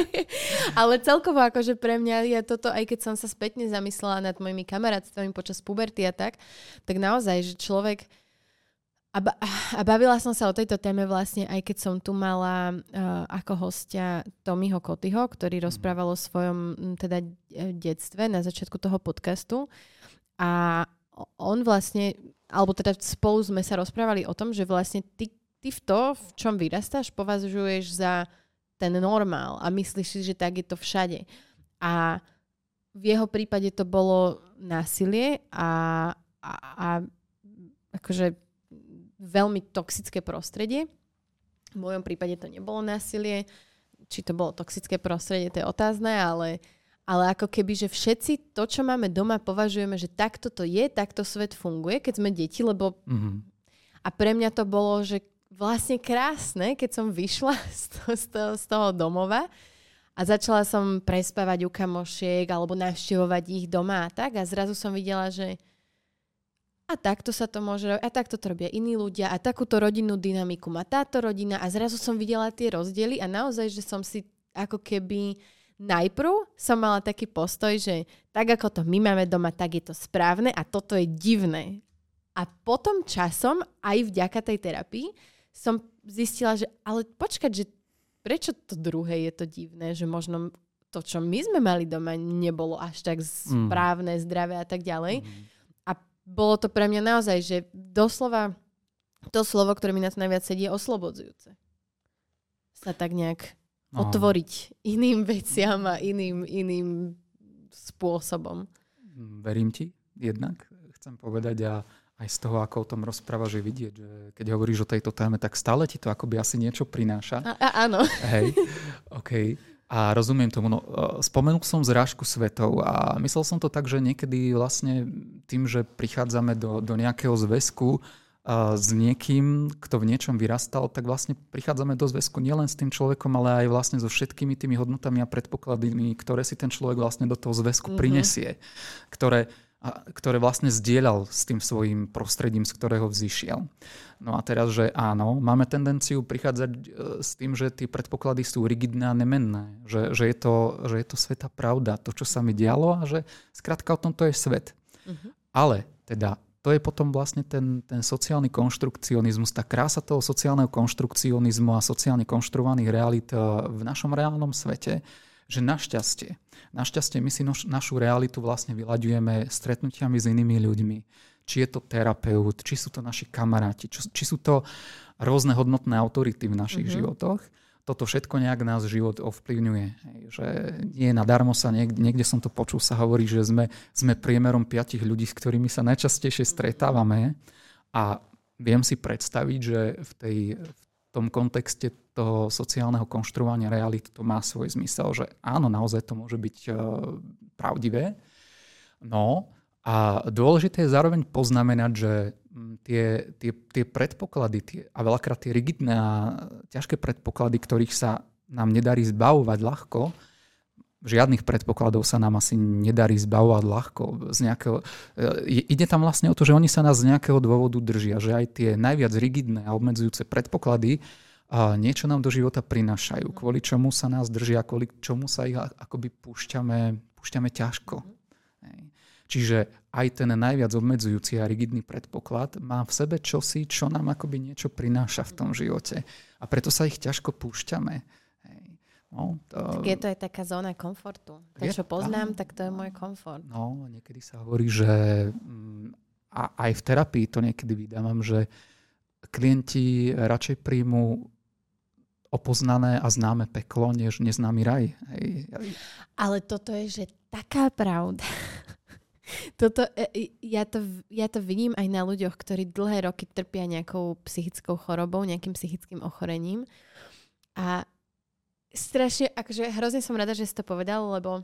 (laughs) Ale celkovo akože pre mňa je toto, aj keď som sa spätne zamyslela nad mojimi kamarátstvami počas puberty a tak, tak naozaj, že človek a, ba- a bavila som sa o tejto téme vlastne aj keď som tu mala uh, ako hostia Tomiho Kotyho, ktorý mhm. rozprával o svojom teda detstve na začiatku toho podcastu. A on vlastne, alebo teda spolu sme sa rozprávali o tom, že vlastne ty, ty v to, v čom vyrastáš, považuješ za ten normál a myslíš si, že tak je to všade. A v jeho prípade to bolo násilie a, a, a akože veľmi toxické prostredie. V mojom prípade to nebolo násilie. Či to bolo toxické prostredie, to je otázne, ale ale ako keby, že všetci to, čo máme doma, považujeme, že takto to je, takto svet funguje, keď sme deti, lebo... Mm-hmm. A pre mňa to bolo, že vlastne krásne, keď som vyšla (laughs) z toho, z toho, z toho domova a začala som prespávať u kamošiek alebo navštevovať ich doma a tak a zrazu som videla, že a takto sa to môže robiť, a takto to robia iní ľudia, a takúto rodinnú dynamiku má táto rodina a zrazu som videla tie rozdiely a naozaj, že som si ako keby najprv som mala taký postoj, že tak ako to my máme doma, tak je to správne a toto je divné. A potom časom, aj vďaka tej terapii, som zistila, že ale počkať, že prečo to druhé je to divné, že možno to, čo my sme mali doma, nebolo až tak mm. správne, mm. zdravé a tak ďalej. Mm. A bolo to pre mňa naozaj, že doslova to slovo, ktoré mi na to najviac sedí, je oslobodzujúce. Sa tak nejak. Otvoriť iným veciam a iným, iným spôsobom. Verím ti jednak, chcem povedať a aj z toho, ako o tom rozprávaš, je vidieť, že keď hovoríš o tejto téme, tak stále ti to akoby asi niečo prináša. A, a, áno. Hej, (laughs) OK. A rozumiem tomu. No, e, spomenul som zrážku svetov a myslel som to tak, že niekedy vlastne tým, že prichádzame do, do nejakého zväzku, s niekým, kto v niečom vyrastal, tak vlastne prichádzame do zväzku nielen s tým človekom, ale aj vlastne so všetkými tými hodnotami a predpokladmi, ktoré si ten človek vlastne do toho zväzku mm-hmm. prinesie, ktoré, a, ktoré vlastne zdieľal s tým svojim prostredím, z ktorého vzýšiel. No a teraz, že áno, máme tendenciu prichádzať e, s tým, že tie predpoklady sú rigidné a nemenné, že, že, je, to, že je to sveta pravda, to, čo sa mi dialo a že skrátka o tomto je svet. Mm-hmm. Ale teda to je potom vlastne ten, ten sociálny konštrukcionizmus, tá krása toho sociálneho konštrukcionizmu a sociálne konštruovaných realít eh, v našom reálnom svete, že našťastie, našťastie my si noš, našu realitu vlastne vyľaďujeme stretnutiami s inými ľuďmi. Či je to terapeut, či sú to naši kamaráti, či, či sú to rôzne hodnotné autority v našich mm-hmm. životoch toto všetko nejak nás život ovplyvňuje. Hej, že nie nadarmo sa, niekde, niekde som to počul, sa hovorí, že sme, sme priemerom piatich ľudí, s ktorými sa najčastejšie stretávame a viem si predstaviť, že v, tej, v tom kontexte toho sociálneho konštruovania reality to má svoj zmysel, že áno, naozaj to môže byť uh, pravdivé. No a dôležité je zároveň poznamenať, že tie, tie, tie predpoklady tie, a veľakrát tie rigidné a ťažké predpoklady, ktorých sa nám nedarí zbavovať ľahko, žiadnych predpokladov sa nám asi nedarí zbavovať ľahko. Z nejakého, e, ide tam vlastne o to, že oni sa nás z nejakého dôvodu držia, že aj tie najviac rigidné a obmedzujúce predpoklady a niečo nám do života prinášajú, kvôli čomu sa nás držia, kvôli čomu sa ich akoby púšťame, púšťame ťažko. Čiže aj ten najviac obmedzujúci a rigidný predpoklad má v sebe čosi, čo nám akoby niečo prináša v tom živote. A preto sa ich ťažko púšťame. No, to... Tak je to aj taká zóna komfortu. To, je, čo poznám, tak to je môj komfort. No, niekedy sa hovorí, že mm, a aj v terapii to niekedy vydávam, že klienti radšej príjmu opoznané a známe peklo, než neznámy raj. Hej. Ale toto je, že taká pravda. Toto, e, e, ja, to, ja to vidím aj na ľuďoch, ktorí dlhé roky trpia nejakou psychickou chorobou, nejakým psychickým ochorením. A strašne, akože hrozne som rada, že si to povedal, lebo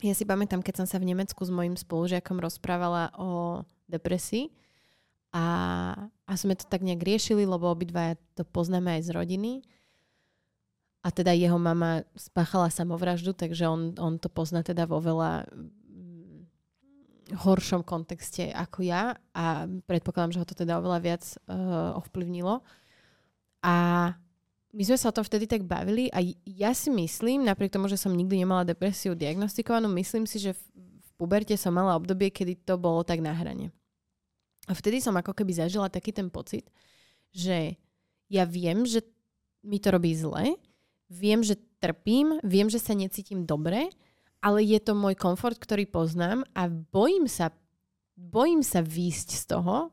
ja si pamätám, keď som sa v Nemecku s mojim spolužiakom rozprávala o depresii a, a sme to tak nejak riešili, lebo obidva to poznáme aj z rodiny. A teda jeho mama spáchala samovraždu, takže on, on to pozná teda vo veľa horšom kontexte ako ja a predpokladám, že ho to teda oveľa viac uh, ovplyvnilo. A my sme sa o tom vtedy tak bavili a ja si myslím, napriek tomu, že som nikdy nemala depresiu diagnostikovanú, myslím si, že v, v puberte som mala obdobie, kedy to bolo tak na hrane. A vtedy som ako keby zažila taký ten pocit, že ja viem, že mi to robí zle, viem, že trpím, viem, že sa necítim dobre, ale je to môj komfort, ktorý poznám a bojím sa, bojím sa výjsť z toho,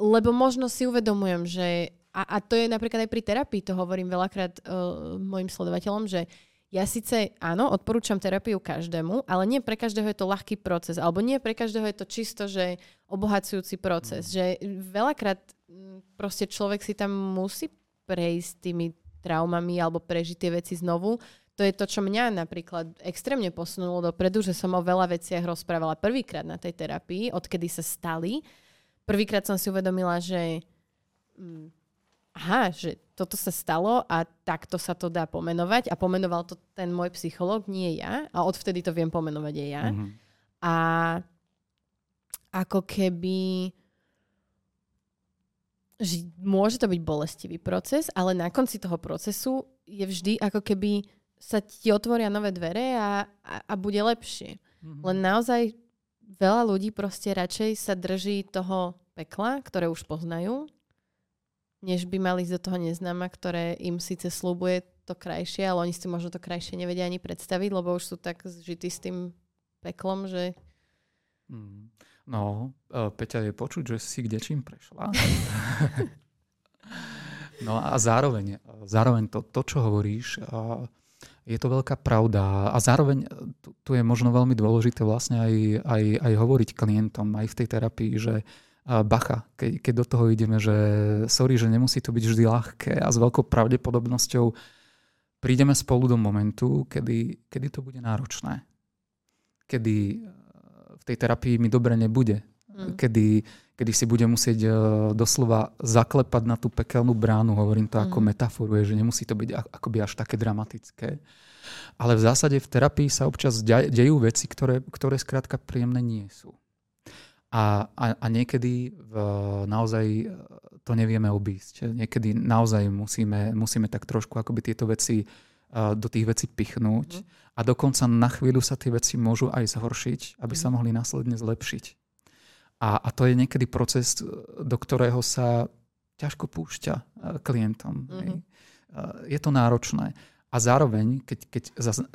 lebo možno si uvedomujem, že a, a to je napríklad aj pri terapii, to hovorím veľakrát uh, mojim sledovateľom, že ja síce áno, odporúčam terapiu každému, ale nie pre každého je to ľahký proces, alebo nie pre každého je to čisto, že obohacujúci proces, že veľakrát proste človek si tam musí prejsť tými traumami alebo prežiť tie veci znovu, to je to, čo mňa napríklad extrémne posunulo dopredu, že som o veľa veciach rozprávala prvýkrát na tej terapii, odkedy sa stali. Prvýkrát som si uvedomila, že hm, aha, že toto sa stalo a takto sa to dá pomenovať a pomenoval to ten môj psychológ, nie ja. A odvtedy to viem pomenovať aj ja. Mm-hmm. A ako keby že môže to byť bolestivý proces, ale na konci toho procesu je vždy ako keby sa ti otvoria nové dvere a, a, a bude lepšie. Mm-hmm. Len naozaj veľa ľudí proste radšej sa drží toho pekla, ktoré už poznajú, než by mali ísť do toho neznáma, ktoré im síce slúbuje to krajšie, ale oni si možno to krajšie nevedia ani predstaviť, lebo už sú tak zžití s tým peklom, že... Mm. No, uh, Peťa je počuť, že si kde čím prešla. (laughs) no a zároveň, zároveň to, to čo hovoríš, uh, je to veľká pravda a zároveň tu, tu je možno veľmi dôležité vlastne aj, aj, aj hovoriť klientom aj v tej terapii, že bacha, keď, keď do toho ideme, že sorry, že nemusí to byť vždy ľahké a s veľkou pravdepodobnosťou prídeme spolu do momentu, kedy, kedy to bude náročné. Kedy e, v tej terapii mi dobre nebude. Mm. Kedy, kedy si budem musieť e, doslova zaklepať na tú pekelnú bránu, hovorím to mm. ako metaforu, že nemusí to byť akoby až také dramatické. Ale v zásade v terapii sa občas dejú veci, ktoré, ktoré skrátka príjemné nie sú. A, a, a niekedy v, naozaj e, to nevieme obísť. Niekedy naozaj musíme, musíme tak trošku akoby tieto veci uh, do tých vecí pichnúť mm. a dokonca na chvíľu sa tie veci môžu aj zhoršiť, aby mm. sa mohli následne zlepšiť. A, a to je niekedy proces, do ktorého sa ťažko púšťa klientom. Mm-hmm. Je to náročné. A zároveň, keď, keď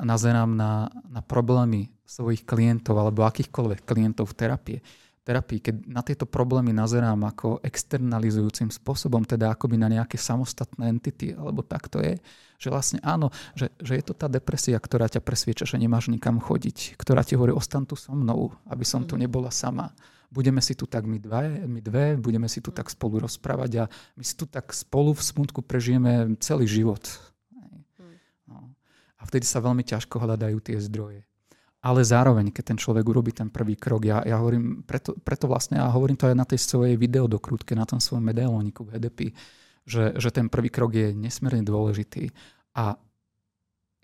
nazerám na, na problémy svojich klientov alebo akýchkoľvek klientov v terapie, terapii, keď na tieto problémy nazerám ako externalizujúcim spôsobom, teda akoby na nejaké samostatné entity, alebo tak to je, že vlastne áno, že, že je to tá depresia, ktorá ťa presvieča, že nemáš nikam chodiť, ktorá ti hovorí, ostan tu so mnou, aby som tu mhm. nebola sama. Budeme si tu tak my dve, my dve, budeme si tu tak spolu rozprávať a my si tu tak spolu v smutku prežijeme celý život. No. A vtedy sa veľmi ťažko hľadajú tie zdroje ale zároveň, keď ten človek urobí ten prvý krok, ja, ja hovorím, preto, preto vlastne, ja hovorím to aj na tej svojej videodokrutke, na tom svojom medailóniku v HDP, že, že ten prvý krok je nesmierne dôležitý a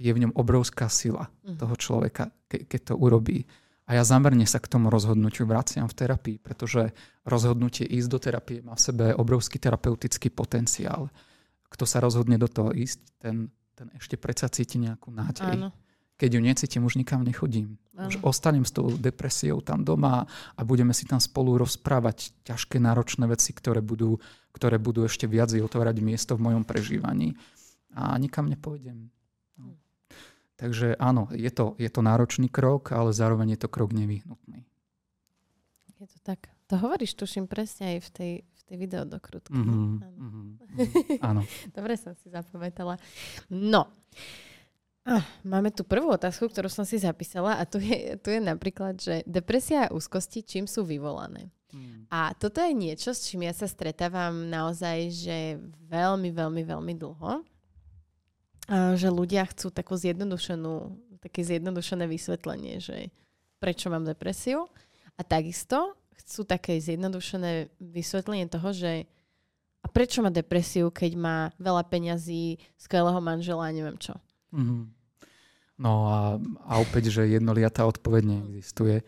je v ňom obrovská sila mm. toho človeka, ke, keď to urobí. A ja zamerne sa k tomu rozhodnutiu vraciam v terapii, pretože rozhodnutie ísť do terapie má v sebe obrovský terapeutický potenciál. Kto sa rozhodne do toho ísť, ten, ten ešte predsa cíti nejakú nádej. Áno keď ju necítim, už nikam nechodím. Aha. Už ostanem s tou depresiou tam doma a budeme si tam spolu rozprávať ťažké, náročné veci, ktoré budú, ktoré budú ešte viac otvárať miesto v mojom prežívaní. A nikam nepôjdem. Takže áno, je to, je to náročný krok, ale zároveň je to krok nevyhnutný. Je to tak. To hovoríš, tuším, presne aj v tej, v tej videodokrutke. Mm-hmm, áno. Mm-hmm, áno. (laughs) Dobre som si zapamätala. No, Ah, máme tu prvú otázku, ktorú som si zapísala a tu je, tu je napríklad, že depresia a úzkosti čím sú vyvolané. Hmm. A toto je niečo, s čím ja sa stretávam naozaj, že veľmi, veľmi, veľmi dlho. Že ľudia chcú takú zjednodušenú, také zjednodušené vysvetlenie, že prečo mám depresiu. A takisto chcú také zjednodušené vysvetlenie toho, že a prečo má depresiu, keď má veľa peňazí, skvelého manžela a neviem čo. Mm-hmm. No a, a opäť, že jednoliatá odpoveď neexistuje.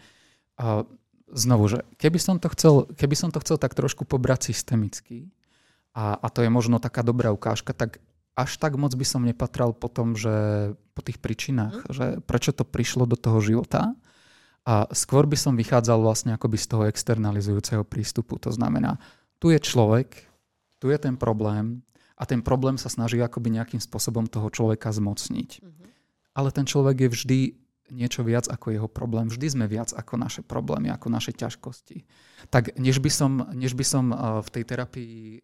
A znovu, že keby som to chcel, keby som to chcel tak trošku pobrať systemicky, a, a to je možno taká dobrá ukážka, tak až tak moc by som nepatral po tom, že po tých príčinách, mm. že prečo to prišlo do toho života. A skôr by som vychádzal vlastne akoby z toho externalizujúceho prístupu. To znamená, tu je človek, tu je ten problém a ten problém sa snaží akoby nejakým spôsobom toho človeka zmocniť. Mm-hmm ale ten človek je vždy niečo viac ako jeho problém. Vždy sme viac ako naše problémy, ako naše ťažkosti. Tak než by som, než by som eh, v tej terapii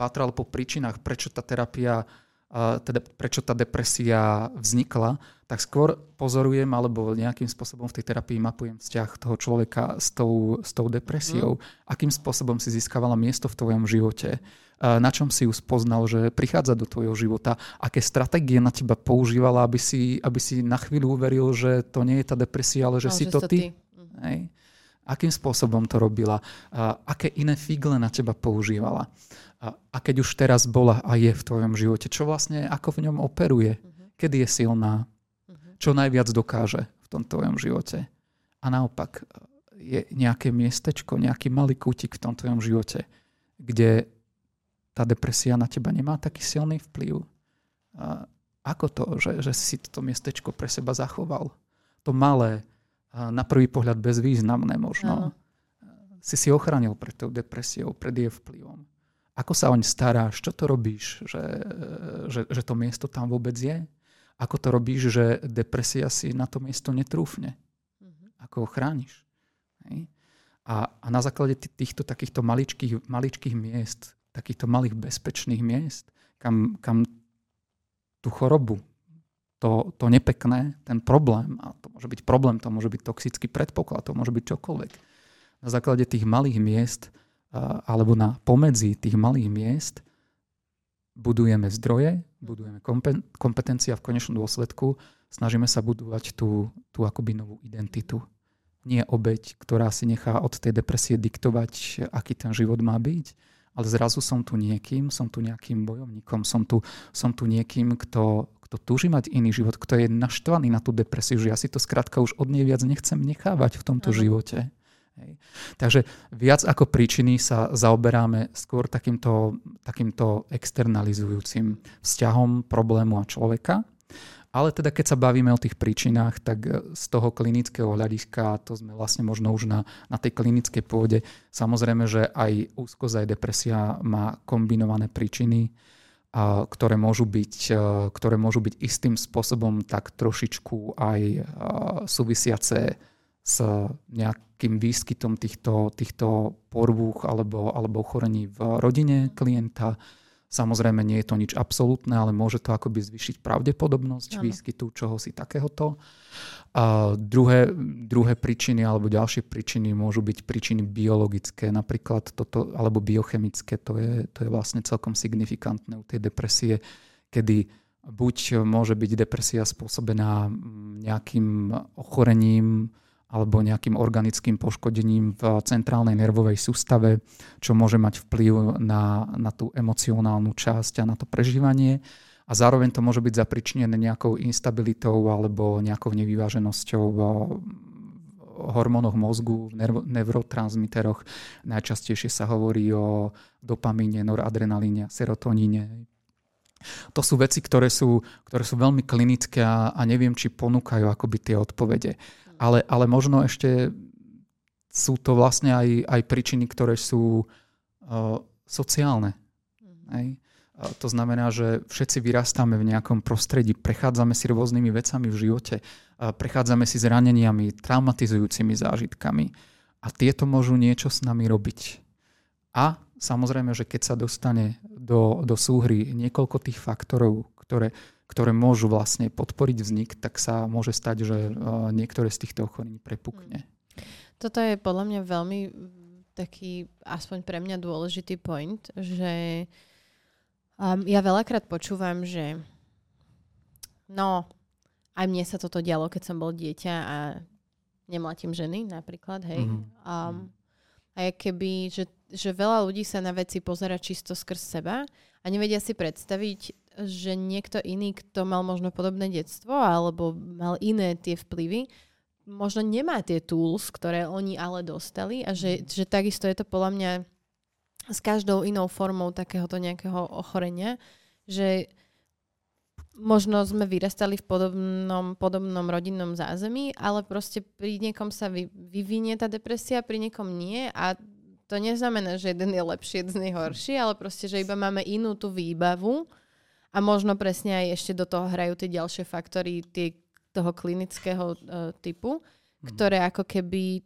pátral po príčinách, prečo tá terapia, eh, teda prečo tá depresia vznikla, tak skôr pozorujem alebo nejakým spôsobom v tej terapii mapujem vzťah toho človeka s tou, s tou depresiou, mm. akým spôsobom si získavala miesto v tvojom živote, na čom si ju spoznal, že prichádza do tvojho života, aké stratégie na teba používala, aby si, aby si na chvíľu uveril, že to nie je tá depresia, ale že no, si že to ty. ty. Mhm. Hej. Akým spôsobom to robila? Aké iné figle na teba používala? A, keď už teraz bola a je v tvojom živote, čo vlastne, ako v ňom operuje? Uh-huh. Kedy je silná? Uh-huh. Čo najviac dokáže v tom tvojom živote? A naopak, je nejaké miestečko, nejaký malý kútik v tom tvojom živote, kde tá depresia na teba nemá taký silný vplyv. A ako to, že, že si to miestečko pre seba zachoval? To malé, na prvý pohľad bezvýznamné možno. Áno. Si si ochránil pred tou depresiou, pred jej vplyvom. Ako sa oň staráš? Čo to robíš, že, že, že to miesto tam vôbec je? Ako to robíš, že depresia si na to miesto netrúfne? Mm-hmm. Ako ho chrániš? Hej? A, a na základe týchto takýchto maličkých, maličkých miest takýchto malých bezpečných miest, kam, kam tú chorobu, to, to nepekné, ten problém, a to môže byť problém, to môže byť toxický predpoklad, to môže byť čokoľvek. Na základe tých malých miest alebo na pomedzi tých malých miest budujeme zdroje, budujeme kompetencia v konečnom dôsledku, snažíme sa budovať tú, tú akoby novú identitu. Nie obeď, ktorá si nechá od tej depresie diktovať, aký ten život má byť, ale zrazu som tu niekým, som tu nejakým bojovníkom, som tu, som tu niekým, kto, kto túži mať iný život, kto je naštvaný na tú depresiu, že ja si to skrátka už od nej viac nechcem nechávať v tomto Aha. živote. Hej. Takže viac ako príčiny sa zaoberáme skôr takýmto, takýmto externalizujúcim vzťahom problému a človeka. Ale teda keď sa bavíme o tých príčinách, tak z toho klinického hľadiska, to sme vlastne možno už na, na tej klinickej pôde, samozrejme, že aj úzkosť, aj depresia má kombinované príčiny, ktoré, môžu byť, ktoré môžu byť istým spôsobom tak trošičku aj súvisiace s nejakým výskytom týchto, týchto porvúch alebo, alebo ochorení v rodine klienta, Samozrejme, nie je to nič absolútne, ale môže to akoby zvyšiť pravdepodobnosť ano. výskytu čohosi takéhoto. A druhé, druhé príčiny alebo ďalšie príčiny môžu byť príčiny biologické, napríklad toto, alebo biochemické. To je, to je vlastne celkom signifikantné u tej depresie, kedy buď môže byť depresia spôsobená nejakým ochorením, alebo nejakým organickým poškodením v centrálnej nervovej sústave, čo môže mať vplyv na, na tú emocionálnu časť a na to prežívanie. A zároveň to môže byť zapričnené nejakou instabilitou alebo nejakou nevyváženosťou v hormónoch mozgu, v neurotransmiteroch. Najčastejšie sa hovorí o dopamíne, noradrenalíne, serotoníne. To sú veci, ktoré sú, ktoré sú veľmi klinické a, a neviem, či ponúkajú akoby tie odpovede ale, ale možno ešte sú to vlastne aj, aj príčiny, ktoré sú uh, sociálne. Mm. Hej. To znamená, že všetci vyrastáme v nejakom prostredí, prechádzame si rôznymi vecami v živote, uh, prechádzame si zraneniami, traumatizujúcimi zážitkami a tieto môžu niečo s nami robiť. A samozrejme, že keď sa dostane do, do súhry niekoľko tých faktorov, ktoré ktoré môžu vlastne podporiť vznik, tak sa môže stať, že e, niektoré z týchto ochorení prepukne. Mm. Toto je podľa mňa veľmi taký, aspoň pre mňa dôležitý point, že um, ja veľakrát počúvam, že no, aj mne sa toto dialo, keď som bol dieťa a nemlatím ženy napríklad, hej. Mm-hmm. Um, a je keby, že, že veľa ľudí sa na veci pozera čisto skrz seba a nevedia si predstaviť že niekto iný, kto mal možno podobné detstvo alebo mal iné tie vplyvy, možno nemá tie tools, ktoré oni ale dostali a že, mhm. že takisto je to podľa mňa s každou inou formou takéhoto nejakého ochorenia, že možno sme vyrastali v podobnom, podobnom rodinnom zázemí, ale proste pri niekom sa vy, vyvinie tá depresia, pri niekom nie a to neznamená, že jeden je lepší, jeden je horší, ale proste, že iba máme inú tú výbavu a možno presne aj ešte do toho hrajú tie ďalšie faktory tie, toho klinického uh, typu, mm. ktoré ako keby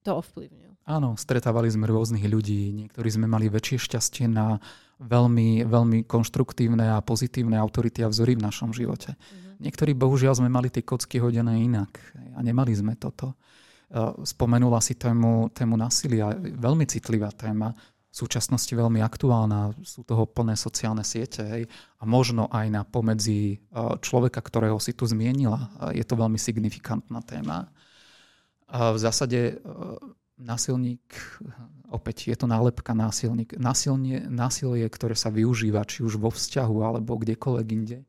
to ovplyvňujú. Áno, stretávali sme rôznych ľudí, niektorí sme mali väčšie šťastie na veľmi, veľmi konštruktívne a pozitívne autority a vzory v našom živote. Mm-hmm. Niektorí bohužiaľ sme mali tie kocky hodené inak a nemali sme toto. Spomenula si tému, tému násilia, veľmi citlivá téma v súčasnosti veľmi aktuálna, sú toho plné sociálne siete hej, a možno aj na pomedzi e, človeka, ktorého si tu zmienila. Je to veľmi signifikantná téma. V zásade e, násilník, opäť je to nálepka násilník, násilnie, násilie, ktoré sa využíva či už vo vzťahu alebo kdekoľvek inde,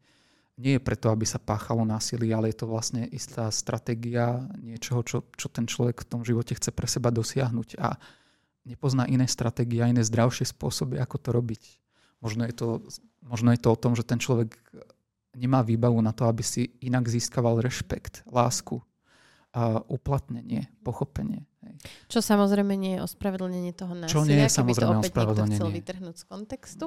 nie je preto, aby sa páchalo násilie, ale je to vlastne istá stratégia niečoho, čo, čo ten človek v tom živote chce pre seba dosiahnuť. A nepozná iné stratégie a iné zdravšie spôsoby, ako to robiť. Možno je to, možno je to o tom, že ten človek nemá výbavu na to, aby si inak získaval rešpekt, lásku, a uplatnenie, pochopenie. Čo samozrejme nie je ospravedlnenie toho násilia, Čo nie je samozrejme to ospravedlnenie. chcel vytrhnúť z kontextu.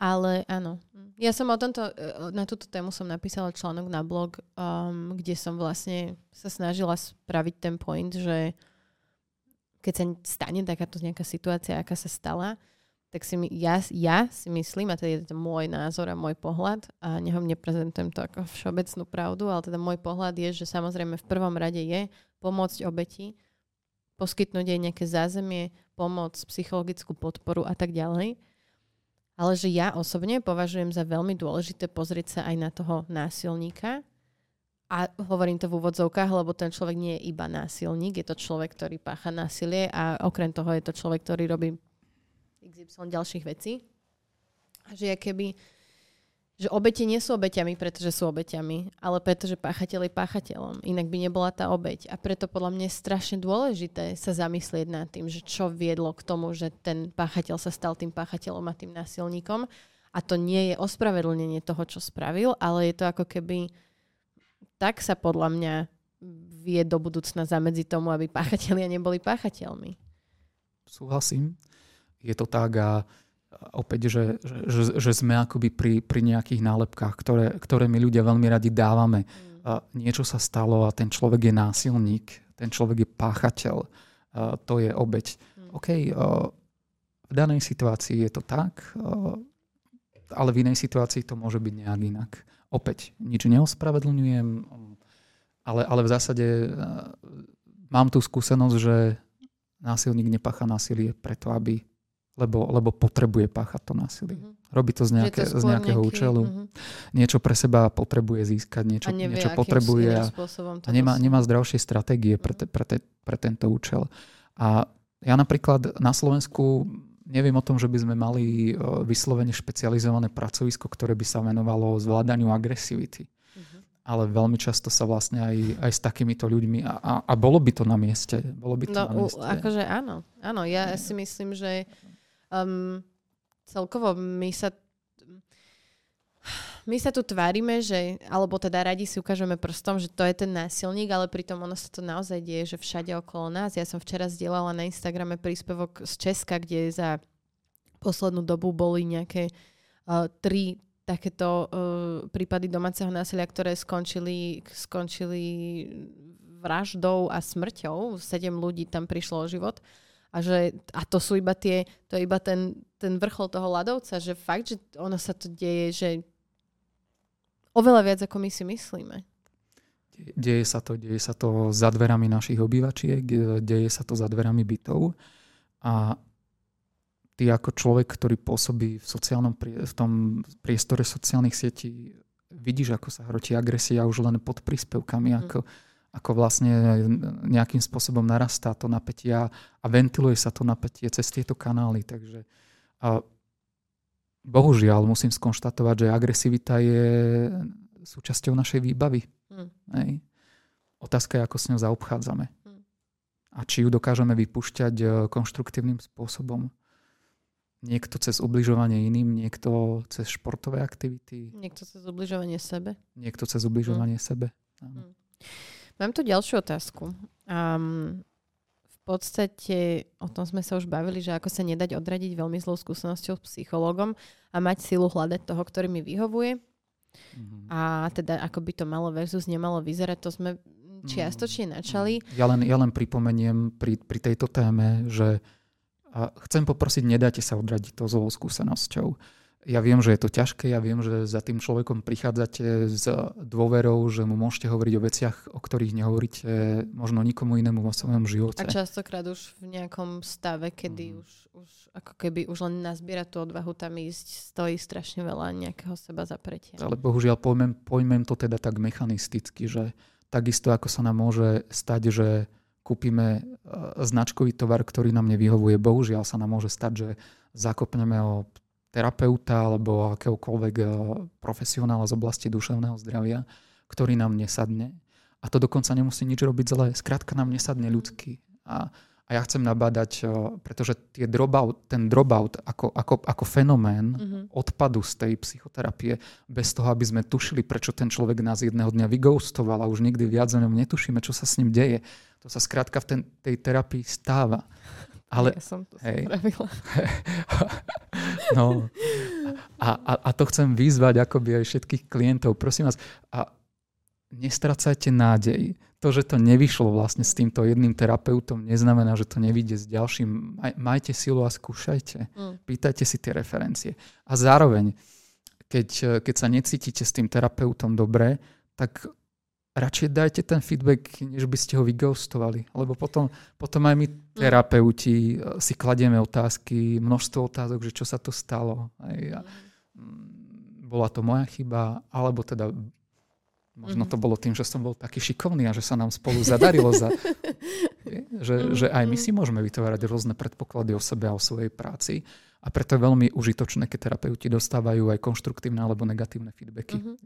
Ale áno, ja som o tomto, e, na túto tému som napísala článok na blog, um, kde som vlastne sa snažila spraviť ten point, že keď sa stane takáto nejaká situácia, aká sa stala, tak si my, ja, ja si myslím, a to je to môj názor a môj pohľad, a nechom neprezentujem to ako všeobecnú pravdu, ale teda môj pohľad je, že samozrejme v prvom rade je pomôcť obeti, poskytnúť jej nejaké zázemie, pomoc, psychologickú podporu a tak ďalej. Ale že ja osobne považujem za veľmi dôležité pozrieť sa aj na toho násilníka a hovorím to v úvodzovkách, lebo ten človek nie je iba násilník, je to človek, ktorý pácha násilie a okrem toho je to človek, ktorý robí XY ďalších vecí. A že keby, že obete nie sú obeťami, pretože sú obeťami, ale pretože páchateľ je páchateľom. Inak by nebola tá obeť. A preto podľa mňa je strašne dôležité sa zamyslieť nad tým, že čo viedlo k tomu, že ten páchateľ sa stal tým páchateľom a tým násilníkom. A to nie je ospravedlnenie toho, čo spravil, ale je to ako keby tak sa podľa mňa vie do budúcna zamedziť tomu, aby páchatelia neboli páchateľmi. Súhlasím. Je to tak a opäť, že, že, že sme akoby pri, pri nejakých nálepkách, ktoré, ktoré my ľudia veľmi radi dávame. Mm. A niečo sa stalo a ten človek je násilník, ten človek je páchateľ, a to je obeď. Mm. OK, v danej situácii je to tak, ale v inej situácii to môže byť nejak inak. Opäť, nič neospravedlňujem, ale, ale v zásade mám tú skúsenosť, že násilník nepácha násilie preto, aby lebo, lebo potrebuje páchať to násilie. Mm-hmm. Robí to z, nejaké, to z nejakého nejaký, účelu. Mm-hmm. Niečo pre seba potrebuje získať, niečo, a nevie, niečo potrebuje a, a nemá, nemá zdravšie stratégie pre, te, pre, te, pre tento účel. A ja napríklad na Slovensku neviem o tom, že by sme mali vyslovene špecializované pracovisko, ktoré by sa venovalo zvládaniu agresivity. Mm-hmm. Ale veľmi často sa vlastne aj, aj s takýmito ľuďmi a, a, a bolo by to na mieste. Bolo by to no, na mieste. Akože áno, áno. Ja si myslím, že um, celkovo my sa my sa tu tvárime, že, alebo teda radi si ukážeme prstom, že to je ten násilník, ale pritom ono sa to naozaj deje, že všade okolo nás. Ja som včera zdieľala na Instagrame príspevok z Česka, kde za poslednú dobu boli nejaké uh, tri takéto uh, prípady domáceho násilia, ktoré skončili, skončili vraždou a smrťou. Sedem ľudí tam prišlo o život. A, že, a to sú iba tie, to je iba ten, ten vrchol toho ľadovca, že fakt, že ono sa to deje, že oveľa viac, ako my si myslíme. Deje sa to, deje sa to za dverami našich obývačiek, deje sa to za dverami bytov a ty ako človek, ktorý pôsobí v, sociálnom, v tom priestore sociálnych sietí, vidíš, ako sa hrotí agresia už len pod príspevkami, mm. ako ako vlastne nejakým spôsobom narastá to napätie a ventiluje sa to napätie cez tieto kanály. Takže a bohužiaľ musím skonštatovať, že agresivita je súčasťou našej výbavy. Hmm. Hej. Otázka je, ako s ňou zaobchádzame. Hmm. A či ju dokážeme vypúšťať e, konštruktívnym spôsobom. Niekto cez ubližovanie iným, niekto cez športové aktivity. Niekto cez ubližovanie sebe. Niekto cez ubližovanie hmm. sebe. Hmm. Mám tu ďalšiu otázku. Um, podstate o tom sme sa už bavili, že ako sa nedať odradiť veľmi zlou skúsenosťou s psychológom a mať silu hľadať toho, ktorý mi vyhovuje. Mm-hmm. A teda ako by to malo versus nemalo vyzerať, to sme čiastočne mhm. načali. Ja len, ja len pripomeniem pri, pri tejto téme, že a chcem poprosiť, nedajte sa odradiť to zlou skúsenosťou ja viem, že je to ťažké, ja viem, že za tým človekom prichádzate s dôverou, že mu môžete hovoriť o veciach, o ktorých nehovoríte možno nikomu inému vo svojom živote. A častokrát už v nejakom stave, kedy mm. už, už ako keby už len nazbierať tú odvahu tam ísť, stojí strašne veľa nejakého seba zapretia. Ale bohužiaľ pojmem, pojmem to teda tak mechanisticky, že takisto ako sa nám môže stať, že kúpime e, značkový tovar, ktorý nám nevyhovuje, bohužiaľ sa nám môže stať, že zakopneme o terapeuta alebo akéhokoľvek eh, profesionála z oblasti duševného zdravia, ktorý nám nesadne. A to dokonca nemusí nič robiť zle. Skrátka nám nesadne ľudský. A, a ja chcem nabádať, eh, pretože tie dropout, ten dropout ako, ako, ako fenomén mm-hmm. odpadu z tej psychoterapie, bez toho, aby sme tušili, prečo ten človek nás jedného dňa vygoustoval a už nikdy viac o ňom netušíme, čo sa s ním deje. To sa skrátka v ten, tej terapii stáva. Ale, ja som to hej, (laughs) no, a, a, a to chcem vyzvať akoby aj všetkých klientov. Prosím vás, a nestracajte nádej. To, že to nevyšlo vlastne s týmto jedným terapeutom, neznamená, že to nevíde s ďalším. Maj, majte silu a skúšajte. Mm. Pýtajte si tie referencie. A zároveň, keď, keď sa necítite s tým terapeutom dobre, tak radšej dajte ten feedback, než by ste ho vyghostovali. Lebo potom, potom aj my mm. terapeuti eh, si kladieme otázky, množstvo otázok, že čo sa to stalo. Aj, a, mm. bola to moja chyba, alebo teda možno to bolo tým, že som bol taký šikovný a že sa nám spolu zadarilo. Za, (laughs) že, že aj my si môžeme vytvárať rôzne predpoklady o sebe a o svojej práci. A preto je veľmi užitočné, keď terapeuti dostávajú aj konštruktívne alebo negatívne feedbacky. Uh-huh.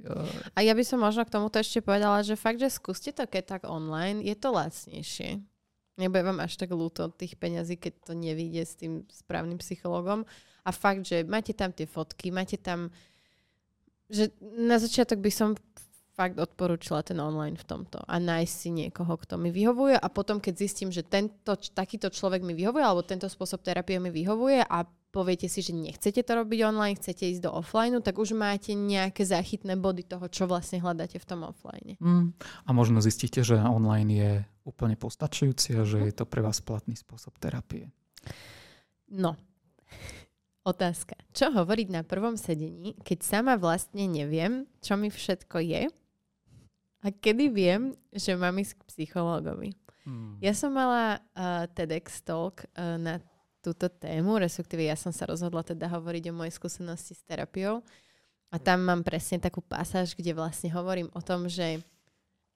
A ja by som možno k tomuto ešte povedala, že fakt, že skúste to keď tak online, je to lacnejšie. Nebude vám až tak ľúto tých peňazí, keď to nevíde s tým správnym psychologom. A fakt, že máte tam tie fotky, máte tam... Že na začiatok by som fakt odporúčila ten online v tomto a nájsť si niekoho, kto mi vyhovuje a potom, keď zistím, že tento, takýto človek mi vyhovuje alebo tento spôsob terapie mi vyhovuje a poviete si, že nechcete to robiť online, chcete ísť do offline, tak už máte nejaké záchytné body toho, čo vlastne hľadáte v tom offline. Mm. A možno zistíte, že online je úplne postačujúci a že je to pre vás platný spôsob terapie. No, (laughs) otázka. Čo hovoriť na prvom sedení, keď sama vlastne neviem, čo mi všetko je a kedy viem, že mám ísť k psychológovi? Hmm. Ja som mala uh, TEDx talk uh, na túto tému, respektíve ja som sa rozhodla teda hovoriť o mojej skúsenosti s terapiou. A tam mám presne takú pasáž, kde vlastne hovorím o tom, že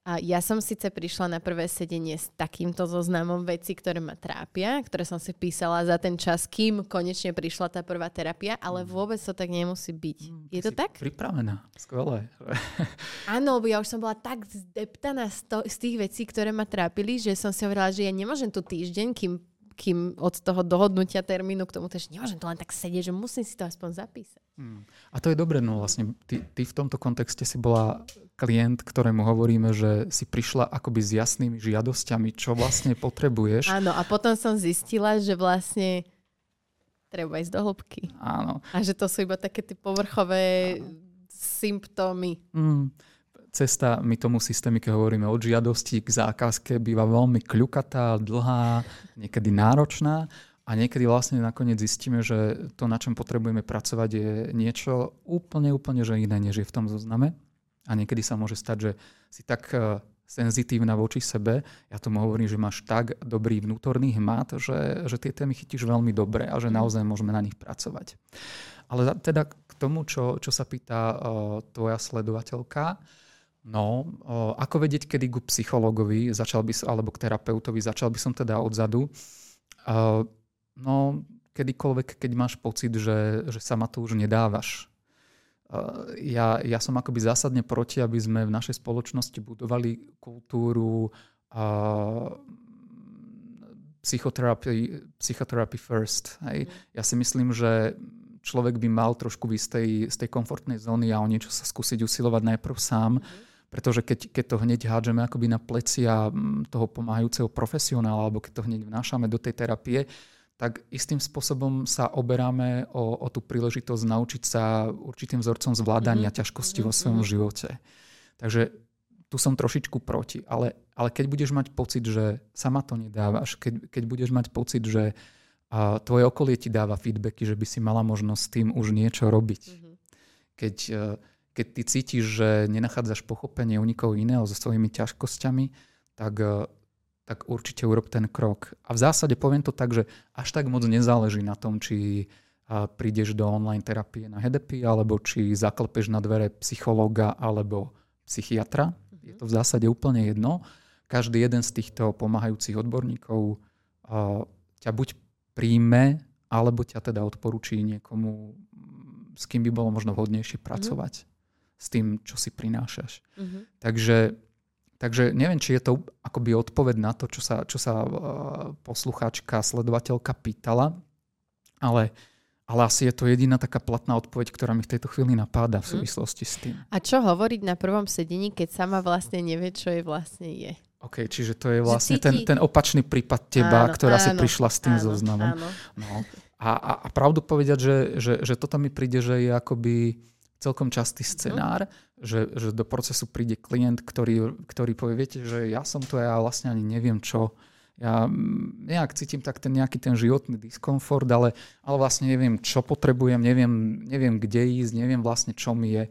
a ja som síce prišla na prvé sedenie s takýmto zoznamom veci, ktoré ma trápia, ktoré som si písala za ten čas, kým konečne prišla tá prvá terapia, ale mm. vôbec to tak nemusí byť. Mm, Je to tak? Pripravená. Skvelé. (laughs) Áno, lebo ja už som bola tak zdeptaná z, to, z tých vecí, ktoré ma trápili, že som si hovorila, že ja nemôžem tu týždeň, kým kým od toho dohodnutia termínu k tomu, že nemôžem to len tak sedieť, že musím si to aspoň zapísať. Hmm. A to je dobré, no vlastne ty, ty v tomto kontexte si bola klient, ktorému hovoríme, že si prišla akoby s jasnými žiadosťami, čo vlastne (laughs) potrebuješ. Áno, a potom som zistila, že vlastne treba ísť do hĺbky. Áno. A že to sú iba také tie povrchové Áno. symptómy. Mm cesta, my tomu systémike hovoríme od žiadosti k zákazke, býva veľmi kľukatá, dlhá, niekedy náročná a niekedy vlastne nakoniec zistíme, že to, na čom potrebujeme pracovať, je niečo úplne, úplne že iné, než je v tom zozname. A niekedy sa môže stať, že si tak e, senzitívna voči sebe, ja tomu hovorím, že máš tak dobrý vnútorný hmat, že, že tie témy chytíš veľmi dobre a že mhm. naozaj môžeme na nich pracovať. Ale teda k tomu, čo, čo sa pýta uh, tvoja sledovateľka, No, o, ako vedieť, kedy ku psychologovi začal by, alebo k terapeutovi, začal by som teda odzadu. O, no, kedykoľvek, keď máš pocit, že, že sa ma to už nedávaš. Ja, ja som akoby zásadne proti, aby sme v našej spoločnosti budovali kultúru psychotherapy, psychotherapy first. Hej. Mhm. Ja si myslím, že človek by mal trošku výsť z tej, z tej komfortnej zóny a o niečo sa skúsiť usilovať najprv sám. Mm pretože keď, keď to hneď hádžeme akoby na plecia mm, toho pomáhajúceho profesionála, alebo keď to hneď vnášame do tej terapie, tak istým spôsobom sa oberáme o, o tú príležitosť naučiť sa určitým vzorcom zvládania mm-hmm. ťažkosti mm-hmm. vo svojom mhm. živote. Takže tu som trošičku proti. Ale, ale keď budeš mať pocit, že sama to nedávaš, keď, keď budeš mať pocit, že a tvoje okolie ti dáva feedbacky, že by si mala možnosť s tým už niečo robiť. Mm-hmm. Keď keď ty cítiš, že nenachádzaš pochopenie u nikoho iného so svojimi ťažkosťami, tak, e, tak určite urob ten krok. A v zásade poviem to tak, že až tak moc nezáleží na tom, či prídeš do online terapie na HDP, alebo či zaklepeš na dvere psychológa alebo psychiatra. Je to v zásade úplne jedno. Každý jeden z týchto pomáhajúcich odborníkov ťa buď príjme, alebo ťa teda odporúči niekomu, s kým by bolo možno vhodnejšie mhm. pracovať. S tým, čo si prinášaš. Uh-huh. Takže, takže neviem, či je to akoby odpoveď na to, čo sa, čo sa uh, poslucháčka, sledovateľka pýtala, ale, ale asi je to jediná taká platná odpoveď, ktorá mi v tejto chvíli napáda v mhm. súvislosti s tým. A čo hovoriť na prvom sedení, keď sama vlastne nevie, čo je vlastne je? OK, čiže to je vlastne ten, ten opačný prípad teba, áno, ktorá áno, si prišla s tým áno, zoznamom. Áno. No. A, a, a pravdu povedať, že, že, že toto mi príde, že je akoby celkom častý mhm. scenár, mm. že, že do procesu príde klient, ktorý, ktorý povie, viete, že ja som to, ja vlastne ani neviem čo. Ja mm, nejak cítim tak ten nejaký ten životný diskomfort, ale, ale vlastne neviem, čo potrebujem, neviem, neviem, kde ísť, neviem vlastne, čo mi je.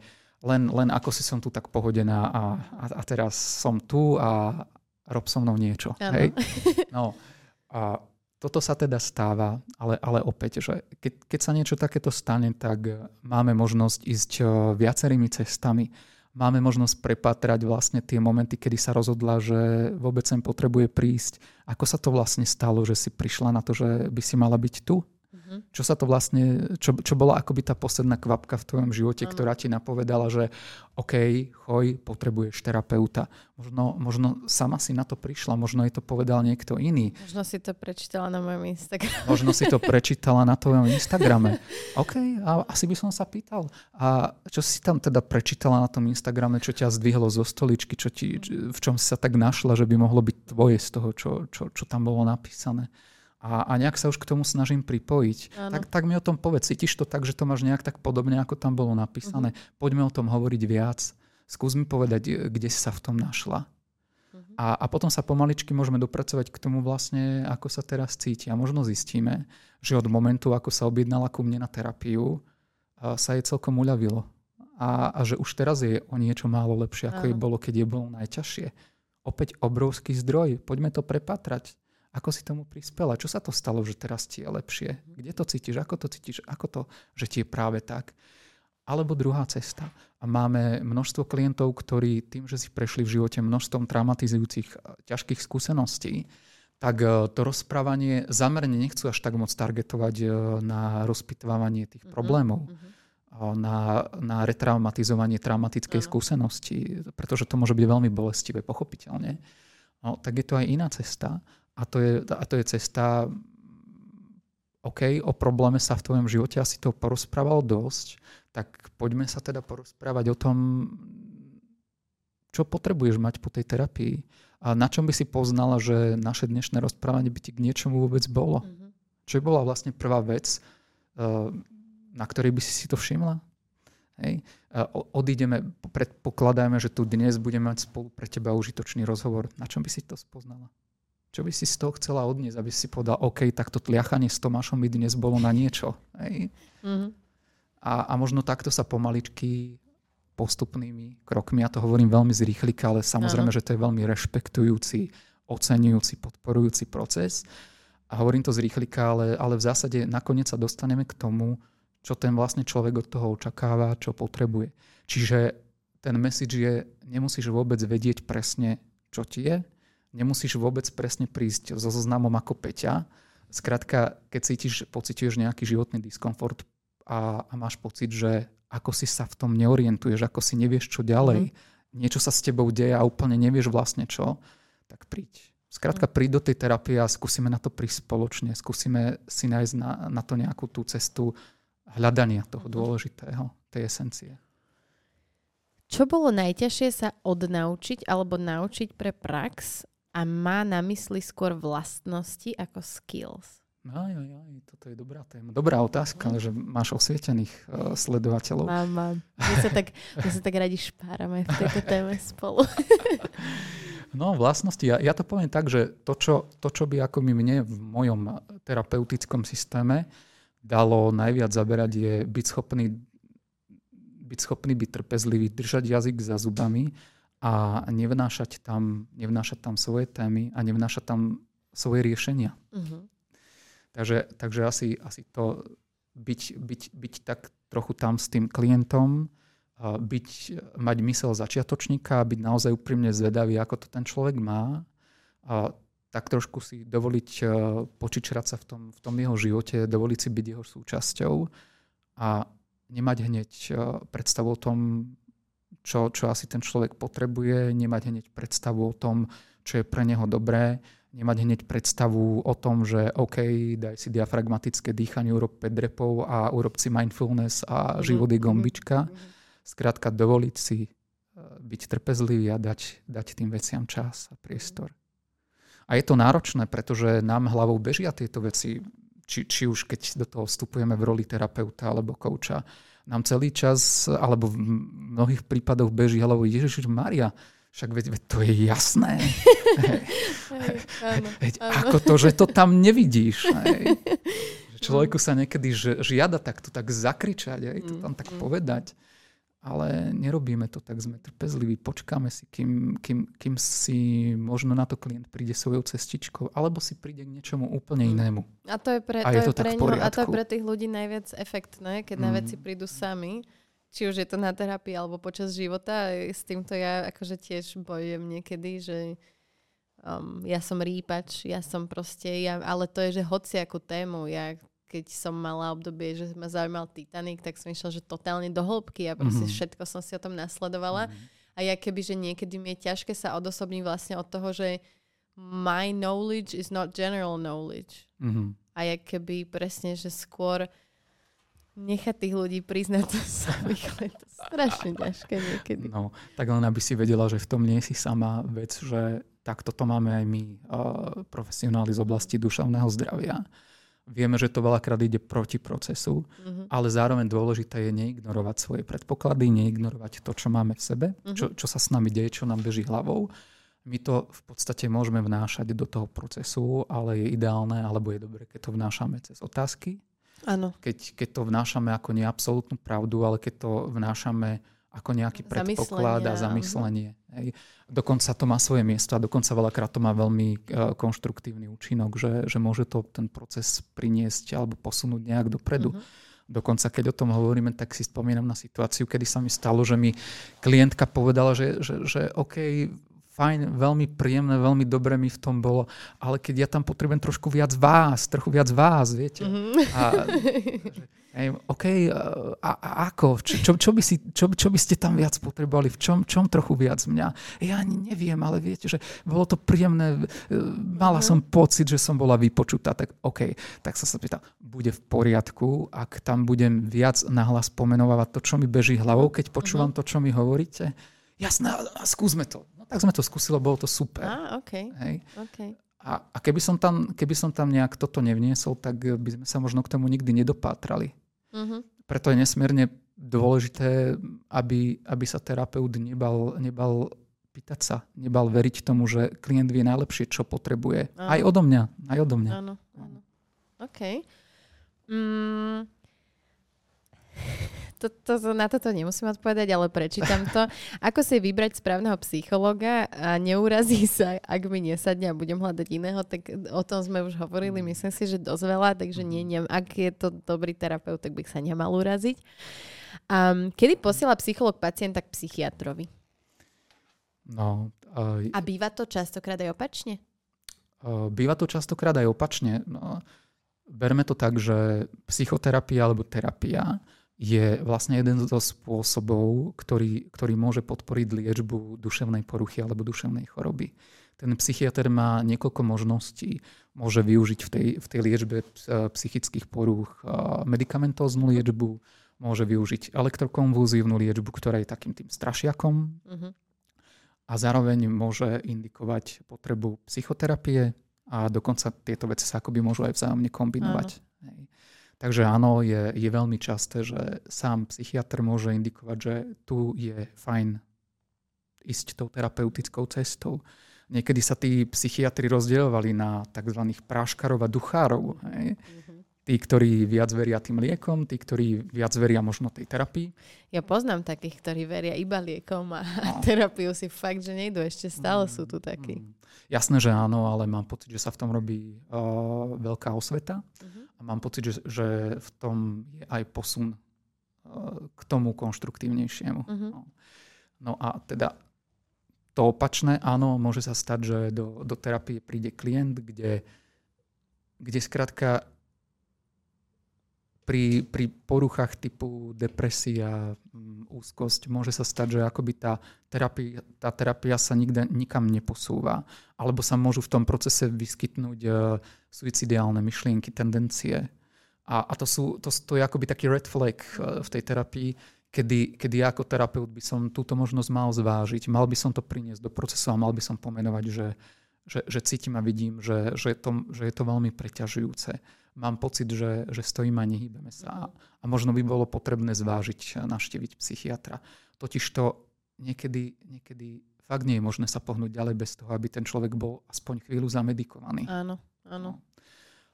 Len, len ako si som tu tak pohodená a, a, a teraz som tu a rob so mnou niečo. Hej? (laughs) No, a toto sa teda stáva, ale, ale opäť, že keď, keď sa niečo takéto stane, tak máme možnosť ísť eh, viacerými cestami. Máme možnosť prepatrať vlastne tie momenty, kedy sa rozhodla, že vôbec sem potrebuje prísť. Ako sa to vlastne stalo, že si prišla na to, že by si mala byť tu? Uh-huh. Čo sa to vlastne, čo, čo bola akoby tá posledná kvapka v tvojom živote, uh-huh. ktorá ti napovedala, že OK, choj, potrebuješ terapeuta. Možno, možno sama si na to prišla, možno jej to povedal niekto iný. Možno si to prečítala na mojom Instagrame. Možno si to (laughs) prečítala na tvojom Instagrame. OK, a asi by som sa pýtal. A čo si tam teda prečítala na tom Instagrame, čo ťa zdvihlo zo stoličky, čo ti, v čom si sa tak našla, že by mohlo byť tvoje z toho, čo, čo, čo tam bolo napísané? A, a nejak sa už k tomu snažím pripojiť. Tak, tak mi o tom povedz, cítiš to tak, že to máš nejak tak podobne, ako tam bolo napísané. Uh-huh. Poďme o tom hovoriť viac. Skús mi povedať, kde si sa v tom našla. Uh-huh. A, a potom sa pomaličky môžeme dopracovať k tomu vlastne, ako sa teraz cíti. A možno zistíme, že od momentu, ako sa objednala ku mne na terapiu, sa jej celkom uľavilo. A, a že už teraz je o niečo málo lepšie, ako jej bolo, keď je bolo najťažšie. Opäť obrovský zdroj. Poďme to prepatrať ako si tomu prispela? Čo sa to stalo, že teraz ti je lepšie? Kde to cítiš? Ako to cítiš? Ako to, že ti je práve tak? Alebo druhá cesta. A máme množstvo klientov, ktorí tým, že si prešli v živote množstvom traumatizujúcich ťažkých skúseností, tak e, to rozprávanie zamerne nechcú až tak moc targetovať e, na rozpitvávanie tých mm-hmm. problémov, mm-hmm. na, na retraumatizovanie traumatickej uh-huh. skúsenosti, pretože to môže byť veľmi bolestivé, pochopiteľne. No, tak je to aj iná cesta. A to je, a to je cesta, OK, o probléme sa v tvojom živote asi to porozprával dosť, tak poďme sa teda porozprávať o tom, čo potrebuješ mať po tej terapii. A na čom by si poznala, že naše dnešné rozprávanie by ti k niečomu vôbec bolo? Mm-hmm. Čo bola vlastne prvá vec, eh, na ktorej by si si to všimla? Hej. Odídeme, predpokladajme, že tu dnes budeme mať spolu pre teba užitočný rozhovor. Na čom by si to spoznala? Čo by si z toho chcela odniesť, aby si povedal, OK, tak to tliachanie s Tomášom by dnes bolo na niečo. Hej? Mm-hmm. A, a možno takto sa pomaličky postupnými krokmi, ja to hovorím veľmi zrýchlika, ale samozrejme, Áno. že to je veľmi rešpektujúci, oceňujúci, podporujúci proces. A hovorím to zrýchlika, ale, ale v zásade nakoniec sa dostaneme k tomu, čo ten vlastne človek od toho očakáva, čo potrebuje. Čiže ten message je, nemusíš vôbec vedieť presne, čo ti je, nemusíš vôbec presne prísť so zoznamom ako Peťa. Skrátka, keď cítiš, pociťuješ nejaký životný diskomfort a, a máš pocit, že ako si sa v tom neorientuješ, ako si nevieš čo ďalej, mm. niečo sa s tebou deje a úplne nevieš vlastne čo, tak príď. Skrátka, mhm. príď do tej terapie a skúsime na to prísť spoločne. Skúsime si nájsť na, na to nejakú tú cestu hľadania toho mhm. dôležitého, tej esencie. Čo bolo najťažšie sa odnaučiť alebo naučiť pre prax a má na mysli skôr vlastnosti ako skills? Aj, aj, aj, toto je dobrá téma. Dobrá otázka, že máš osvietených uh, sledovateľov. Mám, mám. My sa tak, my sa tak radi špárame v tejto téme spolu. no, vlastnosti. Ja, ja to poviem tak, že to čo, to, čo by ako mi mne v mojom terapeutickom systéme dalo najviac zaberať, je byť schopný byť schopný byť trpezlivý, držať jazyk za zubami a nevnášať tam, nevnášať tam svoje témy a nevnášať tam svoje riešenia. Uh-huh. Takže, takže asi, asi to byť, byť, byť tak trochu tam s tým klientom, byť, mať mysel začiatočníka byť naozaj úprimne zvedavý, ako to ten človek má. A tak trošku si dovoliť e, počičrať sa v tom, v tom jeho živote, dovoliť si byť jeho súčasťou a nemať hneď e, predstavu o tom, čo, čo asi ten človek potrebuje, nemať hneď predstavu o tom, čo je pre neho dobré, nemať hneď predstavu o tom, že OK, daj si diafragmatické dýchanie, urob 5 repov a urob si mindfulness a mhm, život je mhm, gombička. Mhm. Skrátka dovoliť si e, byť trpezlivý a dať, dať tým veciam čas a priestor. A je to náročné, pretože nám hlavou bežia tieto veci, či, či už keď do toho vstupujeme v roli terapeuta alebo kouča, nám celý čas, alebo v mnohých prípadoch beží hlavou Ježiš Maria, však veď, veď to je jasné. hej, veď áno. ako to, že to tam nevidíš. Hej. (laughs) Človeku sa niekedy žiada takto tak zakričať, hej, to tam tak mm, mm. povedať ale nerobíme to tak, sme trpezliví, počkáme si, kým, kým, kým si možno na to klient príde svojou cestičkou, alebo si príde k niečomu úplne mm. inému. A to je pre, a, to je to pre, ňo, a to je pre tých ľudí najviac efektné, keď mm. na veci prídu sami, či už je to na terapii alebo počas života. S týmto ja akože tiež bojujem niekedy, že um, ja som rýpač, ja som proste, ja, ale to je, že hociakú tému, ja keď som mala obdobie, že ma zaujímal Titanic, tak som išla, že totálne do hĺbky a proste mm-hmm. všetko som si o tom nasledovala. Mm-hmm. A ja keby, že niekedy mi je ťažké sa odosobniť vlastne od toho, že my knowledge is not general knowledge. Mm-hmm. A ja keby presne, že skôr nechať tých ľudí priznať to samých, je to strašne ťažké niekedy. No, tak len aby si vedela, že v tom nie si sama vec, že takto to máme aj my, uh, profesionáli z oblasti duševného zdravia Vieme, že to veľakrát ide proti procesu, uh-huh. ale zároveň dôležité je neignorovať svoje predpoklady, neignorovať to, čo máme v sebe, uh-huh. čo, čo sa s nami deje, čo nám beží hlavou. My to v podstate môžeme vnášať do toho procesu, ale je ideálne, alebo je dobré, keď to vnášame cez otázky. Áno. Keď, keď to vnášame ako neabsolútnu pravdu, ale keď to vnášame ako nejaký predpoklad a zamyslenie. Hej. Dokonca to má svoje miesto a dokonca veľakrát to má veľmi uh, konštruktívny účinok, že, že môže to ten proces priniesť alebo posunúť nejak dopredu. Uh-huh. Dokonca keď o tom hovoríme, tak si spomínam na situáciu, kedy sa mi stalo, že mi klientka povedala, že, že, že OK, fajn, veľmi príjemné, veľmi dobre mi v tom bolo, ale keď ja tam potrebujem trošku viac vás, trochu viac vás, viete. Mm-hmm. A, (laughs) že, Hej, OK, a, a ako? Čo, čo, čo, by si, čo, čo by ste tam viac potrebovali? V čom, čom trochu viac mňa? Ja ani neviem, ale viete, že bolo to príjemné. Mala som pocit, že som bola vypočutá. Tak OK, tak sa sa pýtam, bude v poriadku, ak tam budem viac nahlas pomenovať to, čo mi beží hlavou, keď počúvam uh-huh. to, čo mi hovoríte? Jasné, skúsme to. No tak sme to skúsili, bolo to super. Ah, okay. Hej. Okay. A, a keby, som tam, keby som tam nejak toto nevniesol, tak by sme sa možno k tomu nikdy nedopátrali. Uh-huh. Preto je nesmierne dôležité, aby, aby sa terapeut nebal, nebal pýtať sa, nebal veriť tomu, že klient vie najlepšie, čo potrebuje. Áno. Aj odo mňa. Aj odo mňa. Áno, áno. OK. Mm, to, to, na toto nemusím odpovedať, ale prečítam to. (laughs) Ako si vybrať správneho psychologa a neurazí sa, ak mi nesadne a budem hľadať iného, tak o tom sme už hovorili, myslím si, že dosť veľa, takže nie, nie, ak je to dobrý terapeut, tak by sa nemal uraziť. Um, kedy posiela psycholog pacienta k psychiatrovi? No, uh, a býva to častokrát aj opačne? Uh, býva to častokrát aj opačne. No, berme to tak, že psychoterapia alebo terapia je vlastne jeden zo spôsobov, ktorý, ktorý môže podporiť liečbu duševnej poruchy alebo duševnej choroby. Ten psychiatr má niekoľko možností. Môže využiť v tej, v tej liečbe e, psychických porúch medicamentóznu liečbu, môže využiť elektrokonvulzívnu liečbu, ktorá je takým tým strašiakom. Uh-huh. A zároveň môže indikovať potrebu psychoterapie a dokonca tieto veci sa akoby môžu aj vzájomne kombinovať. Hej. Takže áno, je, je veľmi časté, že sám psychiatr môže indikovať, že tu je fajn ísť tou terapeutickou cestou. Niekedy sa tí psychiatri rozdielovali na tzv. práškarov a duchárov. Hej. Mm-hmm. Tí, ktorí viac veria tým liekom, tí, ktorí viac veria možno tej terapii. Ja poznám takých, ktorí veria iba liekom a no. (laughs) terapiu si fakt, že nejdu. Ešte stále mm, sú tu takí. Mm. Jasné, že áno, ale mám pocit, že sa v tom robí uh, veľká osveta. Mm-hmm. A mám pocit, že, že v tom je aj posun uh, k tomu konštruktívnejšiemu. Uh-huh. No. no a teda to opačné, áno, môže sa stať, že do, do terapie príde klient, kde, kde skrátka pri, pri poruchách typu depresia, mm, úzkosť, môže sa stať, že akoby tá terapia, tá terapia sa nikde, nikam neposúva. Alebo sa môžu v tom procese vyskytnúť uh, suicidiálne myšlienky, tendencie. A, a to, sú, to, to je akoby taký red flag uh, v tej terapii, kedy, kedy ja ako terapeut by som túto možnosť mal zvážiť, mal by som to priniesť do procesu a mal by som pomenovať, že, že, že cítim a vidím, že, že, je to, že je to veľmi preťažujúce mám pocit, že, že stojíme a nehýbeme sa. A možno by bolo potrebné zvážiť navštíviť psychiatra. Totiž to niekedy, niekedy fakt nie je možné sa pohnúť ďalej bez toho, aby ten človek bol aspoň chvíľu zamedikovaný. Áno, áno.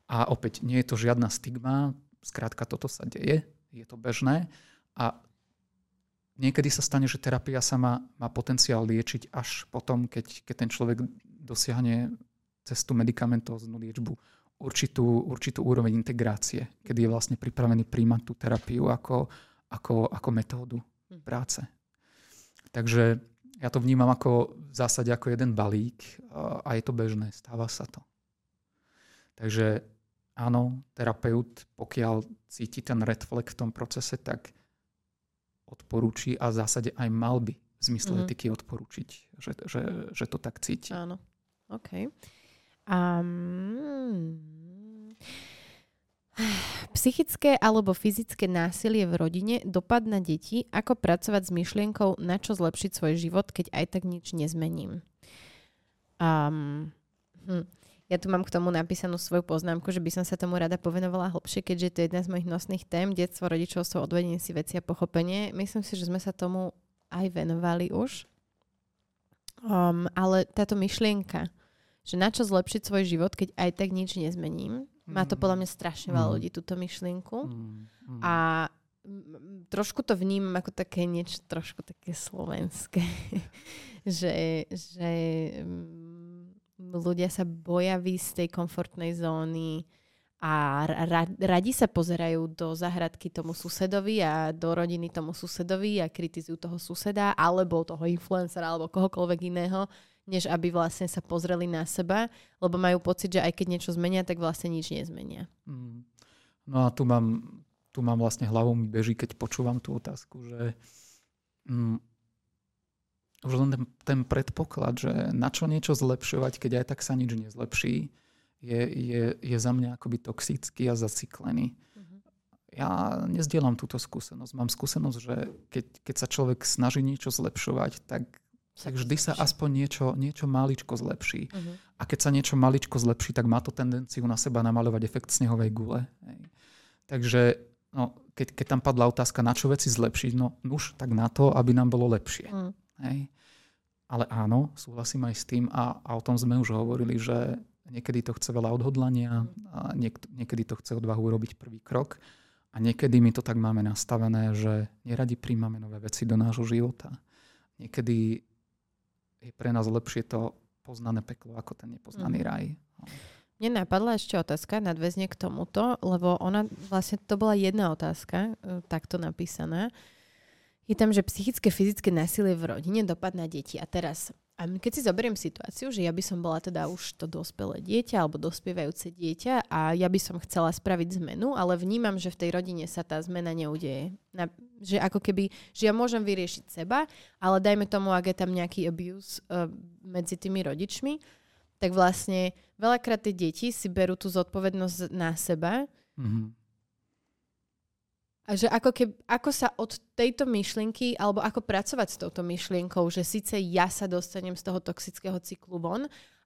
A opäť, nie je to žiadna stigma, skrátka toto sa deje, je to bežné a niekedy sa stane, že terapia sa má, má potenciál liečiť až potom, keď, keď ten človek dosiahne cez tú medicamentóznu liečbu určitú, určitú úroveň integrácie, kedy je vlastne pripravený príjmať tú terapiu ako, ako, ako metódu hm. práce. Takže ja to vnímam ako v zásade ako jeden balík a je to bežné, stáva sa to. Takže áno, terapeut, pokiaľ cíti ten red flag v tom procese, tak odporúči a v zásade aj mal by v zmysle mm. etiky odporúčiť, že, že, že to tak cíti. Áno, OK. Um, psychické alebo fyzické násilie v rodine, dopad na deti, ako pracovať s myšlienkou, na čo zlepšiť svoj život, keď aj tak nič nezmením. Um, hm. Ja tu mám k tomu napísanú svoju poznámku, že by som sa tomu rada povenovala hlbšie, keďže to je jedna z mojich nosných tém, detstvo, rodičovstvo, odvedenie si veci a pochopenie. Myslím si, že sme sa tomu aj venovali už. Um, ale táto myšlienka, že na čo zlepšiť svoj život, keď aj tak nič nezmením, má to podľa mňa strašne veľa mm. ľudí, túto myšlienku. Mm. A trošku to vnímam ako také niečo trošku také slovenské. (laughs) že, že ľudia sa boja výjsť z tej komfortnej zóny a ra- radi sa pozerajú do zahradky tomu susedovi a do rodiny tomu susedovi a kritizujú toho suseda alebo toho influencera alebo kohokoľvek iného, než aby vlastne sa pozreli na seba, lebo majú pocit, že aj keď niečo zmenia, tak vlastne nič nezmenia. Mm. No a tu mám, tu mám vlastne hlavou mi beží, keď počúvam tú otázku, že mm, už len ten, ten predpoklad, že na čo niečo zlepšovať, keď aj tak sa nič nezlepší, je, je, je za mňa akoby toxický a zaciklený. Uh-huh. Ja nezdielam túto skúsenosť. Mám skúsenosť, že keď, keď sa človek snaží niečo zlepšovať, tak, tak vždy sa aspoň niečo, niečo maličko zlepší. Uh-huh. A keď sa niečo maličko zlepší, tak má to tendenciu na seba namaľovať efekt snehovej gule. Hej. Takže no, keď, keď tam padla otázka, na čo veci zlepšiť, no už tak na to, aby nám bolo lepšie. Uh-huh. Hej. Ale áno, súhlasím aj s tým a, a o tom sme už hovorili, že niekedy to chce veľa odhodlania, a niek- niekedy to chce odvahu urobiť prvý krok a niekedy my to tak máme nastavené, že neradi príjmame nové veci do nášho života. Niekedy je pre nás lepšie to poznané peklo ako ten nepoznaný mm. raj. Mne napadla ešte otázka nadväzne k tomuto, lebo ona vlastne to bola jedna otázka, e, takto napísaná je tam, že psychické, fyzické násilie v rodine, dopad na deti. A teraz, a keď si zoberiem situáciu, že ja by som bola teda už to dospelé dieťa alebo dospievajúce dieťa a ja by som chcela spraviť zmenu, ale vnímam, že v tej rodine sa tá zmena neudeje. Na, že ako keby, že ja môžem vyriešiť seba, ale dajme tomu, ak je tam nejaký abuse uh, medzi tými rodičmi, tak vlastne veľakrát tie deti si berú tú zodpovednosť na seba mm-hmm a že ako, keb, ako sa od tejto myšlienky, alebo ako pracovať s touto myšlienkou, že síce ja sa dostanem z toho toxického cyklu von,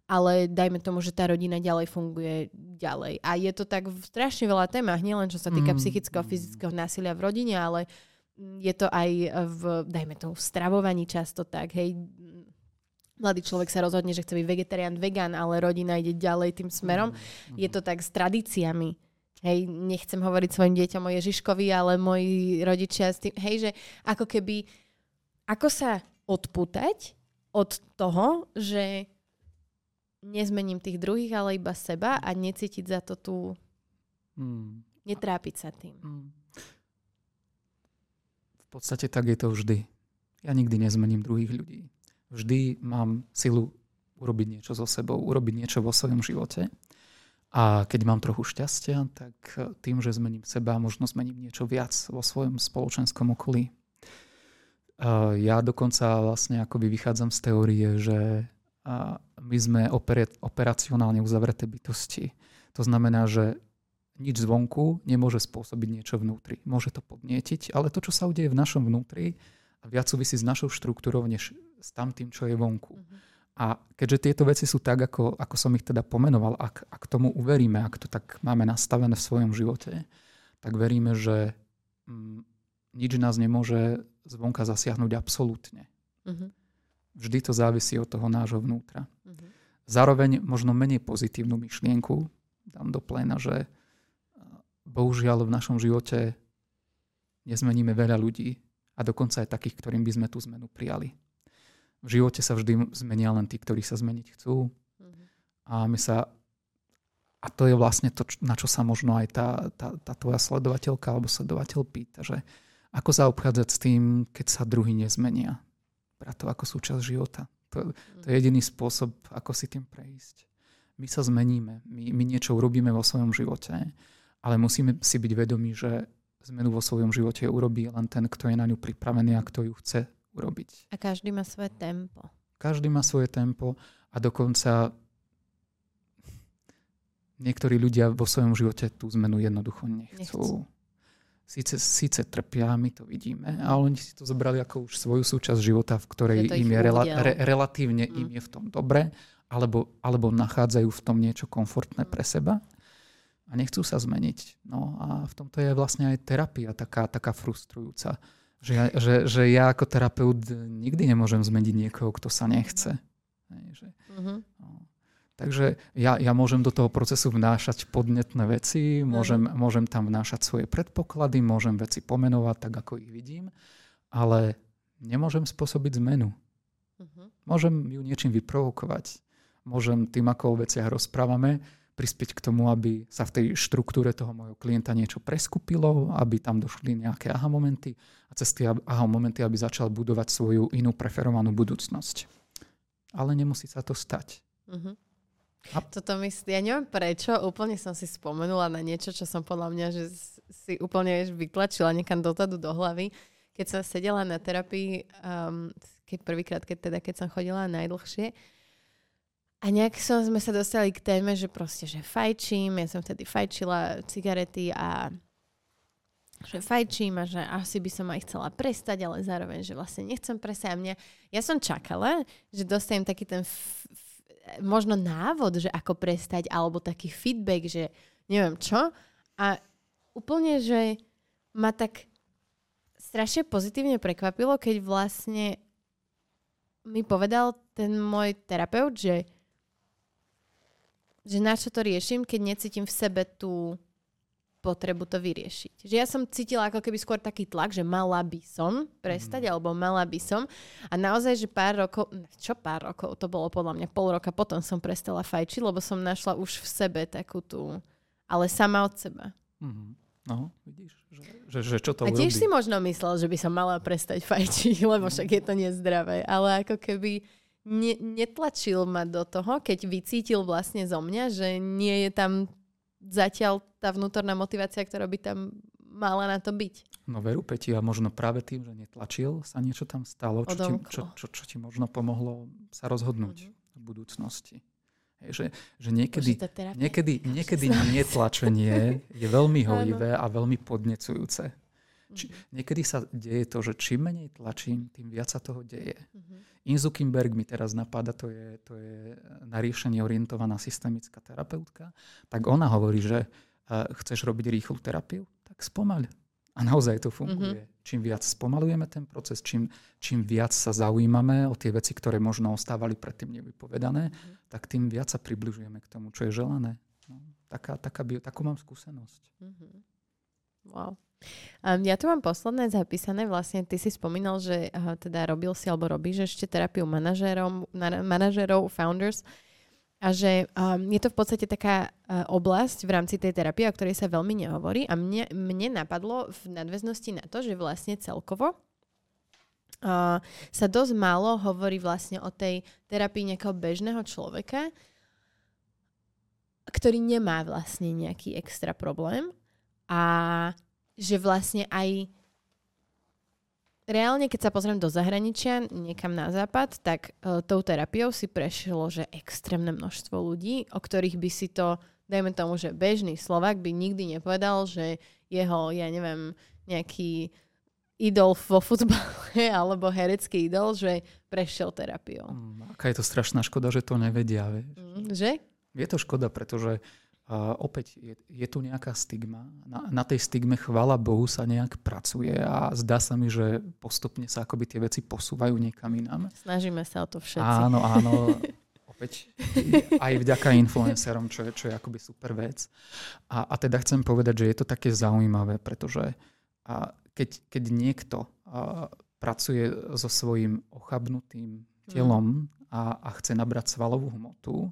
ale dajme tomu, že tá rodina ďalej funguje ďalej. A je to tak v strašne veľa témach, nielen čo sa týka mm. psychického, fyzického násilia v rodine, ale je to aj v, dajme tomu, v stravovaní často tak, hej, mladý človek sa rozhodne, že chce byť vegetarián, vegan, ale rodina ide ďalej tým smerom. Mm. Je to tak s tradíciami Hej, nechcem hovoriť svojim deťom o Ježiškovi, ale moji rodičia s tým, hej, že ako keby, ako sa odputať od toho, že nezmením tých druhých, ale iba seba a necítiť za to tú... Hmm. Netrápiť sa tým. Hmm. V podstate tak je to vždy. Ja nikdy nezmením druhých ľudí. Vždy mám silu urobiť niečo so sebou, urobiť niečo vo svojom živote. A keď mám trochu šťastia, tak tým, že zmením seba, možno zmením niečo viac vo svojom spoločenskom okolí. Ja dokonca vlastne akoby vychádzam z teórie, že my sme operacionálne uzavreté bytosti. To znamená, že nič zvonku nemôže spôsobiť niečo vnútri. Môže to podnietiť, ale to, čo sa udeje v našom vnútri, viac súvisí s našou štruktúrou, než s tamtým, čo je vonku. Mm-hmm. A keďže tieto veci sú tak, ako, ako som ich teda pomenoval, ak, ak tomu uveríme, ak to tak máme nastavené v svojom živote, tak veríme, že mm, nič nás nemôže zvonka zasiahnuť absolútne. Uh-huh. Vždy to závisí od toho nášho vnútra. Uh-huh. Zároveň možno menej pozitívnu myšlienku dám do pléna, že bohužiaľ v našom živote nezmeníme veľa ľudí a dokonca aj takých, ktorým by sme tú zmenu prijali v živote sa vždy zmenia len tí, ktorí sa zmeniť chcú. Mm-hmm. A my sa a to je vlastne to, na čo sa možno aj tá, tá, tá tvoja sledovateľka alebo sledovateľ pýta, že ako sa obchádzať s tým, keď sa druhý nezmenia. Brať to ako súčasť života. To, to je mhm. jediný spôsob, ako si tým prejsť. my sa zmeníme, my, my niečo urobíme vo svojom živote, ale musíme si byť vedomí, že zmenu vo svojom živote urobí len ten, kto je na ňu pripravený a kto ju chce urobiť. A každý má svoje tempo. Každý má svoje tempo a dokonca niektorí ľudia vo svojom živote tú zmenu jednoducho nechcú. nechcú. Síce, síce trpia, my to vidíme, ale oni si to zobrali ako už svoju súčasť života, v ktorej je im je rela, re, relatívne mm. im je v tom dobre, alebo, alebo nachádzajú v tom niečo komfortné mm. pre seba a nechcú sa zmeniť. No a v tomto je vlastne aj terapia taká, taká frustrujúca. Že ja, že, že ja ako terapeut nikdy nemôžem zmeniť niekoho, kto sa nechce. Že, no. Takže ja, ja môžem do toho procesu vnášať podnetné veci, môžem, mm. môžem tam vnášať svoje predpoklady, môžem veci pomenovať tak, ako ich vidím, ale nemôžem spôsobiť zmenu. Mm-hmm. Môžem ju niečím vyprovokovať. Môžem tým, ako o veciach rozprávame, prispieť k tomu, aby sa v tej štruktúre toho môjho klienta niečo preskupilo, aby tam došli nejaké aha momenty a cez tie aha momenty, aby začal budovať svoju inú preferovanú budúcnosť. Ale nemusí sa to stať. Mm-hmm. A... Toto myslí, ja neviem prečo, úplne som si spomenula na niečo, čo som podľa mňa, že si úplne vieš, vytlačila niekam dotadu do hlavy. Keď som sedela na terapii, um, keď prvýkrát, keď teda, keď som chodila najdlhšie, a nejak som, sme sa dostali k téme, že proste, že fajčím, ja som vtedy fajčila cigarety a že fajčím a že asi by som aj chcela prestať, ale zároveň, že vlastne nechcem prestať. Mňa, ja som čakala, že dostanem taký ten f- možno návod, že ako prestať, alebo taký feedback, že neviem čo. A úplne, že ma tak strašne pozitívne prekvapilo, keď vlastne mi povedal ten môj terapeut, že, že na čo to riešim, keď necítim v sebe tú potrebu to vyriešiť. Že ja som cítila ako keby skôr taký tlak, že mala by som prestať, mm. alebo mala by som. A naozaj, že pár rokov, čo pár rokov, to bolo podľa mňa pol roka potom som prestala fajčiť, lebo som našla už v sebe takú tú, ale sama od seba. Mm. No, vidíš, že, že, že čo to A tiež urobí? si možno myslel, že by som mala prestať fajčiť, (laughs) lebo však je to nezdravé. Ale ako keby ne, netlačil ma do toho, keď vycítil vlastne zo mňa, že nie je tam zatiaľ tá vnútorná motivácia, ktorá by tam mala na to byť. No veru, Peti, a možno práve tým, že netlačil, sa niečo tam stalo, čo, ti, čo, čo, čo ti možno pomohlo sa rozhodnúť mm-hmm. v budúcnosti. Hej, že, že niekedy, niekedy, niekedy netlačenie (laughs) je veľmi hojivé a veľmi podnecujúce. Či, mm-hmm. niekedy sa deje to, že čím menej tlačím, tým viac sa toho deje. Mm-hmm. Inzu Kimberg mi teraz napadá, to je, to je na riešenie orientovaná systemická terapeutka, tak ona hovorí, že uh, chceš robiť rýchlu terapiu, tak spomaľ. A naozaj to funguje. Mm-hmm. Čím viac spomalujeme ten proces, čím, čím viac sa zaujímame o tie veci, ktoré možno ostávali predtým nevypovedané, mm-hmm. tak tým viac sa približujeme k tomu, čo je želané. No, taká, taká, takú mám skúsenosť. Mm-hmm. Wow. Um, ja tu mám posledné zapísané, vlastne ty si spomínal, že uh, teda robil si alebo robíš ešte terapiu manažérov, manažérov, founders a že um, je to v podstate taká uh, oblasť v rámci tej terapie, o ktorej sa veľmi nehovorí a mne, mne napadlo v nadväznosti na to, že vlastne celkovo uh, sa dosť málo hovorí vlastne o tej terapii nejakého bežného človeka, ktorý nemá vlastne nejaký extra problém a že vlastne aj reálne, keď sa pozriem do zahraničia, niekam na západ, tak uh, tou terapiou si prešlo, že extrémne množstvo ľudí, o ktorých by si to, dajme tomu, že bežný Slovak by nikdy nepovedal, že jeho, ja neviem, nejaký idol vo futbale (laughs) alebo herecký idol, že prešiel terapiou. Mm, aká je to strašná škoda, že to nevedia, vieš. Mm, že? Je to škoda, pretože a opäť je, je tu nejaká stigma. Na, na tej stigme, chvala Bohu, sa nejak pracuje a zdá sa mi, že postupne sa akoby tie veci posúvajú niekam inám. Snažíme sa o to všetci. Áno, áno. (laughs) opäť aj vďaka influencerom, čo je, čo je akoby super vec. A, a teda chcem povedať, že je to také zaujímavé, pretože a keď, keď niekto a, pracuje so svojím ochabnutým telom mm. a, a chce nabrať svalovú hmotu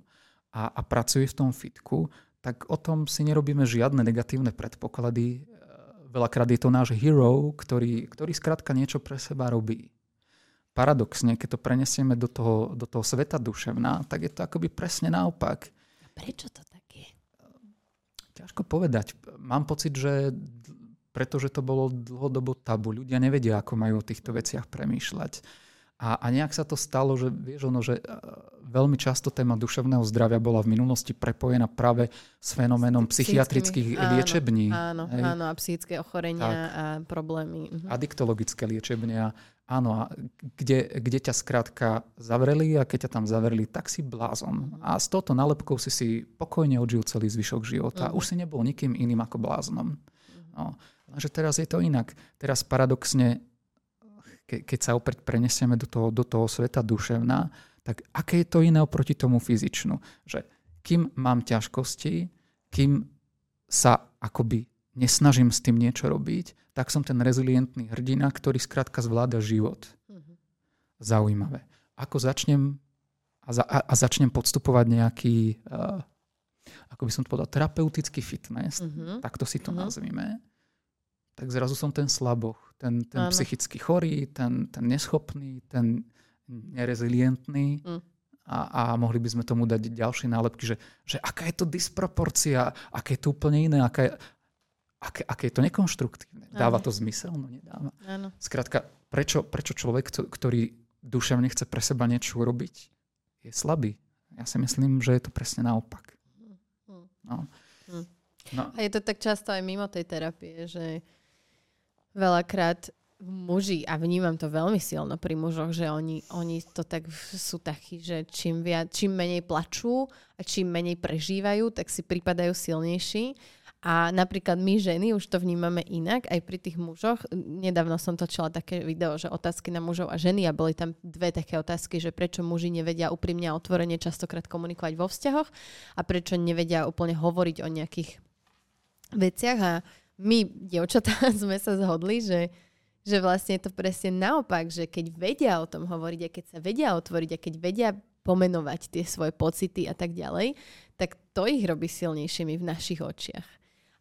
a, a pracuje v tom fitku, tak o tom si nerobíme žiadne negatívne predpoklady. Veľakrát je to náš hero, ktorý, ktorý skrátka niečo pre seba robí. Paradoxne, keď to prenesieme do toho, do toho sveta duševná, tak je to akoby presne naopak. Prečo to tak je? Ťažko povedať. Mám pocit, že pretože to bolo dlhodobo tabu. Ľudia nevedia, ako majú o týchto veciach premýšľať. A, a nejak sa to stalo, že vieš ono, že veľmi často téma duševného zdravia bola v minulosti prepojená práve s fenoménom psychiatrických áno, liečební. Áno, hej. áno, a psychické ochorenia tak. a problémy. Mhm. Adiktologické liečebnia. Áno, a kde, kde ťa skrátka zavreli a keď ťa tam zavreli, tak si blázon. A s touto nálepkou si si pokojne odžil celý zvyšok života. Uh-huh. Už si nebol nikým iným ako bláznom. No. Lenže teraz je to inak. Teraz paradoxne ke, keď sa opäť prenesieme do toho, do toho sveta duševná, tak aké je to iné oproti tomu fyzičnú? Že kým mám ťažkosti, kým sa akoby nesnažím s tým niečo robiť, tak som ten rezilientný hrdina, ktorý skrátka zvláda život. Mm-hmm. Zaujímavé. Ako začnem a, za, a, a začnem podstupovať nejaký, uh, ako by som to povedal, terapeutický fitness, mm-hmm. takto si to mm-hmm. nazvime, tak zrazu som ten slaboch, ten, ten psychicky chorý, ten, ten neschopný, ten nerezilientný. Mm. A, a mohli by sme tomu dať ďalšie nálepky, že, že aká je to disproporcia, aké je to úplne iné, aká je, aké, aké je to nekonštruktívne. Dáva to zmysel? No nedáva. Áno. Skrátka, prečo, prečo človek, ktorý duševne chce pre seba niečo urobiť, je slabý? Ja si myslím, že je to presne naopak. Mm. No. Mm. No. A je to tak často aj mimo tej terapie, že veľakrát muži, a vnímam to veľmi silno pri mužoch, že oni, oni to tak sú takí, že čím, viac, čím menej plačú a čím menej prežívajú, tak si pripadajú silnejší. A napríklad my ženy už to vnímame inak, aj pri tých mužoch. Nedávno som točila také video, že otázky na mužov a ženy a boli tam dve také otázky, že prečo muži nevedia úprimne a otvorene častokrát komunikovať vo vzťahoch a prečo nevedia úplne hovoriť o nejakých veciach a my, dievčatá, (laughs) sme sa zhodli, že, že vlastne je to presne naopak, že keď vedia o tom hovoriť a keď sa vedia otvoriť a keď vedia pomenovať tie svoje pocity a tak ďalej, tak to ich robí silnejšími v našich očiach.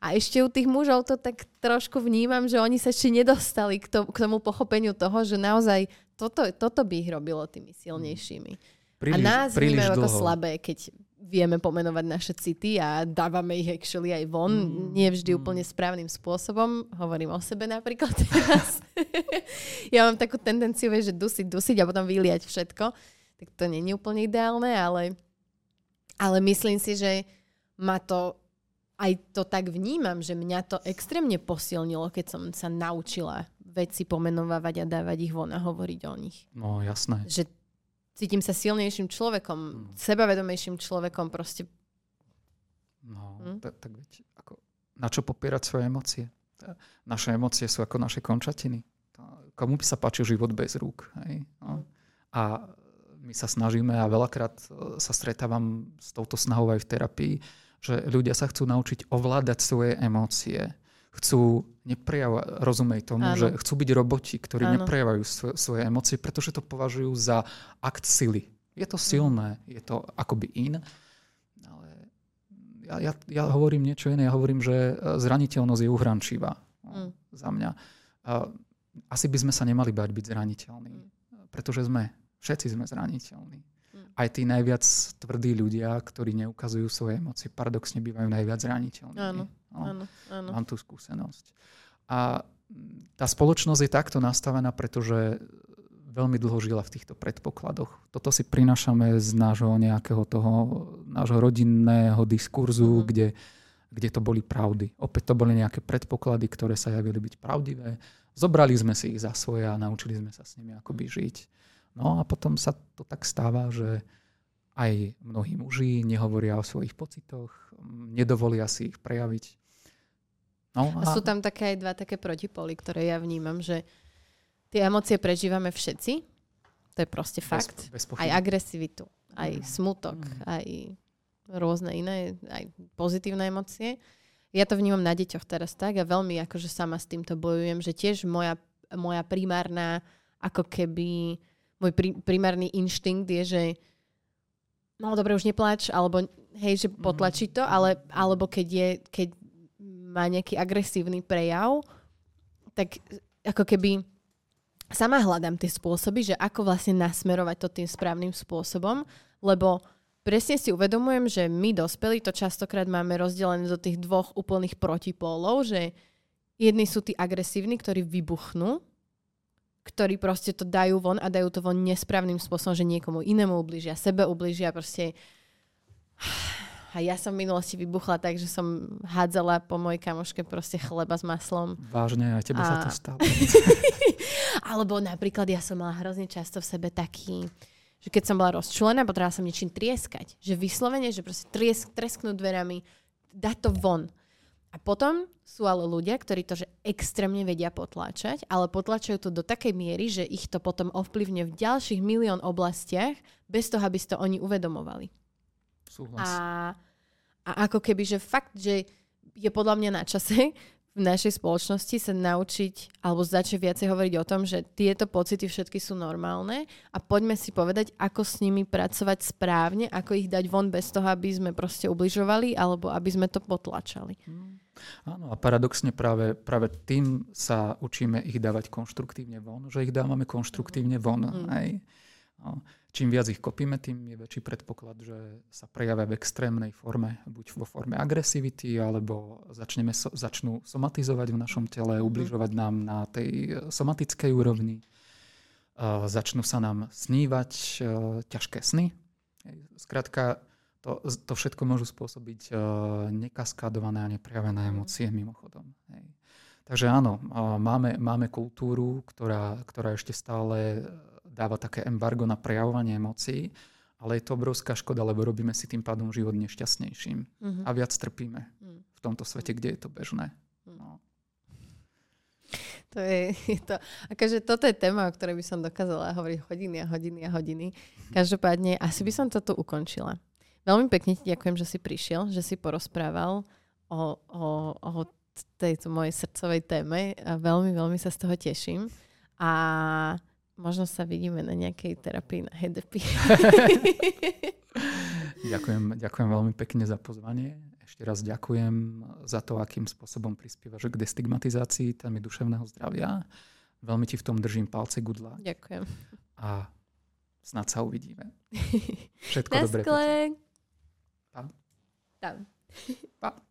A ešte u tých mužov to tak trošku vnímam, že oni sa ešte nedostali k, to, k tomu pochopeniu toho, že naozaj toto, toto by ich robilo tými silnejšími. Príliš, a nás vnímajú ako slabé, keď vieme pomenovať naše city a dávame ich actually aj von. Mm. Nie vždy mm. úplne správnym spôsobom. Hovorím o sebe napríklad (laughs) teraz. ja mám takú tendenciu, že dusiť, dusiť a potom vyliať všetko. Tak to nie je úplne ideálne, ale, ale myslím si, že ma to aj to tak vnímam, že mňa to extrémne posilnilo, keď som sa naučila veci pomenovávať a dávať ich von a hovoriť o nich. No jasné. Že cítim sa silnejším človekom, hmm. sebavedomejším človekom proste. No, hmm? tak, tak veď, ako, na čo popierať svoje emócie? Naše emócie sú ako naše končatiny. Komu by sa páčil život bez rúk? Hej? No. Hmm. A my sa snažíme a veľakrát e, sa stretávam s touto snahou aj v terapii, že ľudia sa chcú naučiť ovládať svoje emócie chcú neprejavovať, rozumej tomu, Áno. že chcú byť roboti, ktorí Áno. neprejavajú svo- svoje emócie, pretože to považujú za akt sily. Je to silné, je to akoby in, ale ja, ja, ja hovorím niečo iné. Ja hovorím, že e, zraniteľnosť je uhrančivá mm. za mňa. Asi by sme sa nemali bať byť zraniteľní, mm. pretože sme, všetci sme zraniteľní aj tí najviac tvrdí ľudia, ktorí neukazujú svoje emócie, paradoxne bývajú najviac zraniteľní. Áno, no, áno, áno. Mám tú skúsenosť. A tá spoločnosť je takto nastavená, pretože veľmi dlho žila v týchto predpokladoch. Toto si prinášame z nášho nejakého toho, nášho rodinného diskurzu, mm. kde, kde to boli pravdy. Opäť to boli nejaké predpoklady, ktoré sa javili byť pravdivé. Zobrali sme si ich za svoje a naučili sme sa s nimi akoby žiť. No a potom sa to tak stáva, že aj mnohí muži nehovoria o svojich pocitoch, nedovolia si ich prejaviť. No a... a sú tam také aj dva také protipoly, ktoré ja vnímam, že tie emócie prežívame všetci, to je proste fakt. Bez, bez aj agresivitu, aj mm. smutok, mm. aj rôzne iné, aj pozitívne emócie. Ja to vnímam na deťoch teraz tak a veľmi akože sama s týmto bojujem, že tiež moja, moja primárna ako keby môj pri, primárny inštinkt je, že no dobre, už nepláč, alebo hej, že potlačí to, ale, alebo keď, je, keď má nejaký agresívny prejav, tak ako keby sama hľadám tie spôsoby, že ako vlastne nasmerovať to tým správnym spôsobom, lebo presne si uvedomujem, že my dospelí to častokrát máme rozdelené do tých dvoch úplných protipólov, že jedni sú tí agresívni, ktorí vybuchnú, ktorí proste to dajú von a dajú to von nesprávnym spôsobom, že niekomu inému ubližia, sebe ubližia, proste a ja som v minulosti vybuchla tak, že som hádzala po mojej kamoške proste chleba s maslom. Vážne, aj tebe a... sa to stalo. (laughs) Alebo napríklad ja som mala hrozne často v sebe taký, že keď som bola rozčulená, potrebovala som niečím trieskať. Že vyslovene, že proste triesk, tresknúť dverami, dať to von. A potom sú ale ľudia, ktorí to že extrémne vedia potláčať, ale potláčajú to do takej miery, že ich to potom ovplyvne v ďalších milión oblastiach, bez toho, aby si to oni uvedomovali. Súhlas. A, a ako keby, že fakt, že je podľa mňa na čase (laughs) v našej spoločnosti sa naučiť alebo začať viacej hovoriť o tom, že tieto pocity všetky sú normálne a poďme si povedať, ako s nimi pracovať správne, ako ich dať von bez toho, aby sme proste ubližovali alebo aby sme to potlačali. Mm. Áno a paradoxne práve, práve tým sa učíme ich dávať konštruktívne von, že ich dávame konštruktívne von. Mm. Aj. No čím viac ich kopíme, tým je väčší predpoklad, že sa prejavia v extrémnej forme, buď vo forme agresivity, alebo začneme začnú somatizovať v našom tele, mhm. ubližovať nám na tej e, somatickej úrovni. Uh, začnú sa nám snívať uh, ťažké sny. Skrátka, to, to všetko môžu spôsobiť uh, nekaskádované a neprejavené mhm. emócie mimochodom. Hej. Takže áno, máme, máme kultúru, ktorá, ktorá ešte stále dáva také embargo na prejavovanie emócií, ale je to obrovská škoda, lebo robíme si tým pádom život nešťastnejším uh-huh. a viac trpíme uh-huh. v tomto svete, kde je to bežné. Uh-huh. No. To je, (laughs) je to, akože toto je téma, o ktorej by som dokázala hovoriť hodiny a hodiny a hodiny. Každopádne asi by som toto ukončila. Veľmi pekne ti ďakujem, že si prišiel, že si porozprával o, o, o tejto mojej srdcovej téme a veľmi, veľmi sa z toho teším. A Možno sa vidíme na nejakej terapii na HDP. (laughs) ďakujem, ďakujem veľmi pekne za pozvanie. Ešte raz ďakujem za to, akým spôsobom prispievaš k destigmatizácii témy duševného zdravia. Veľmi ti v tom držím palce gudla. Ďakujem. A snad sa uvidíme. (laughs) Všetko dobré. Pa. Tam. Pa. (laughs)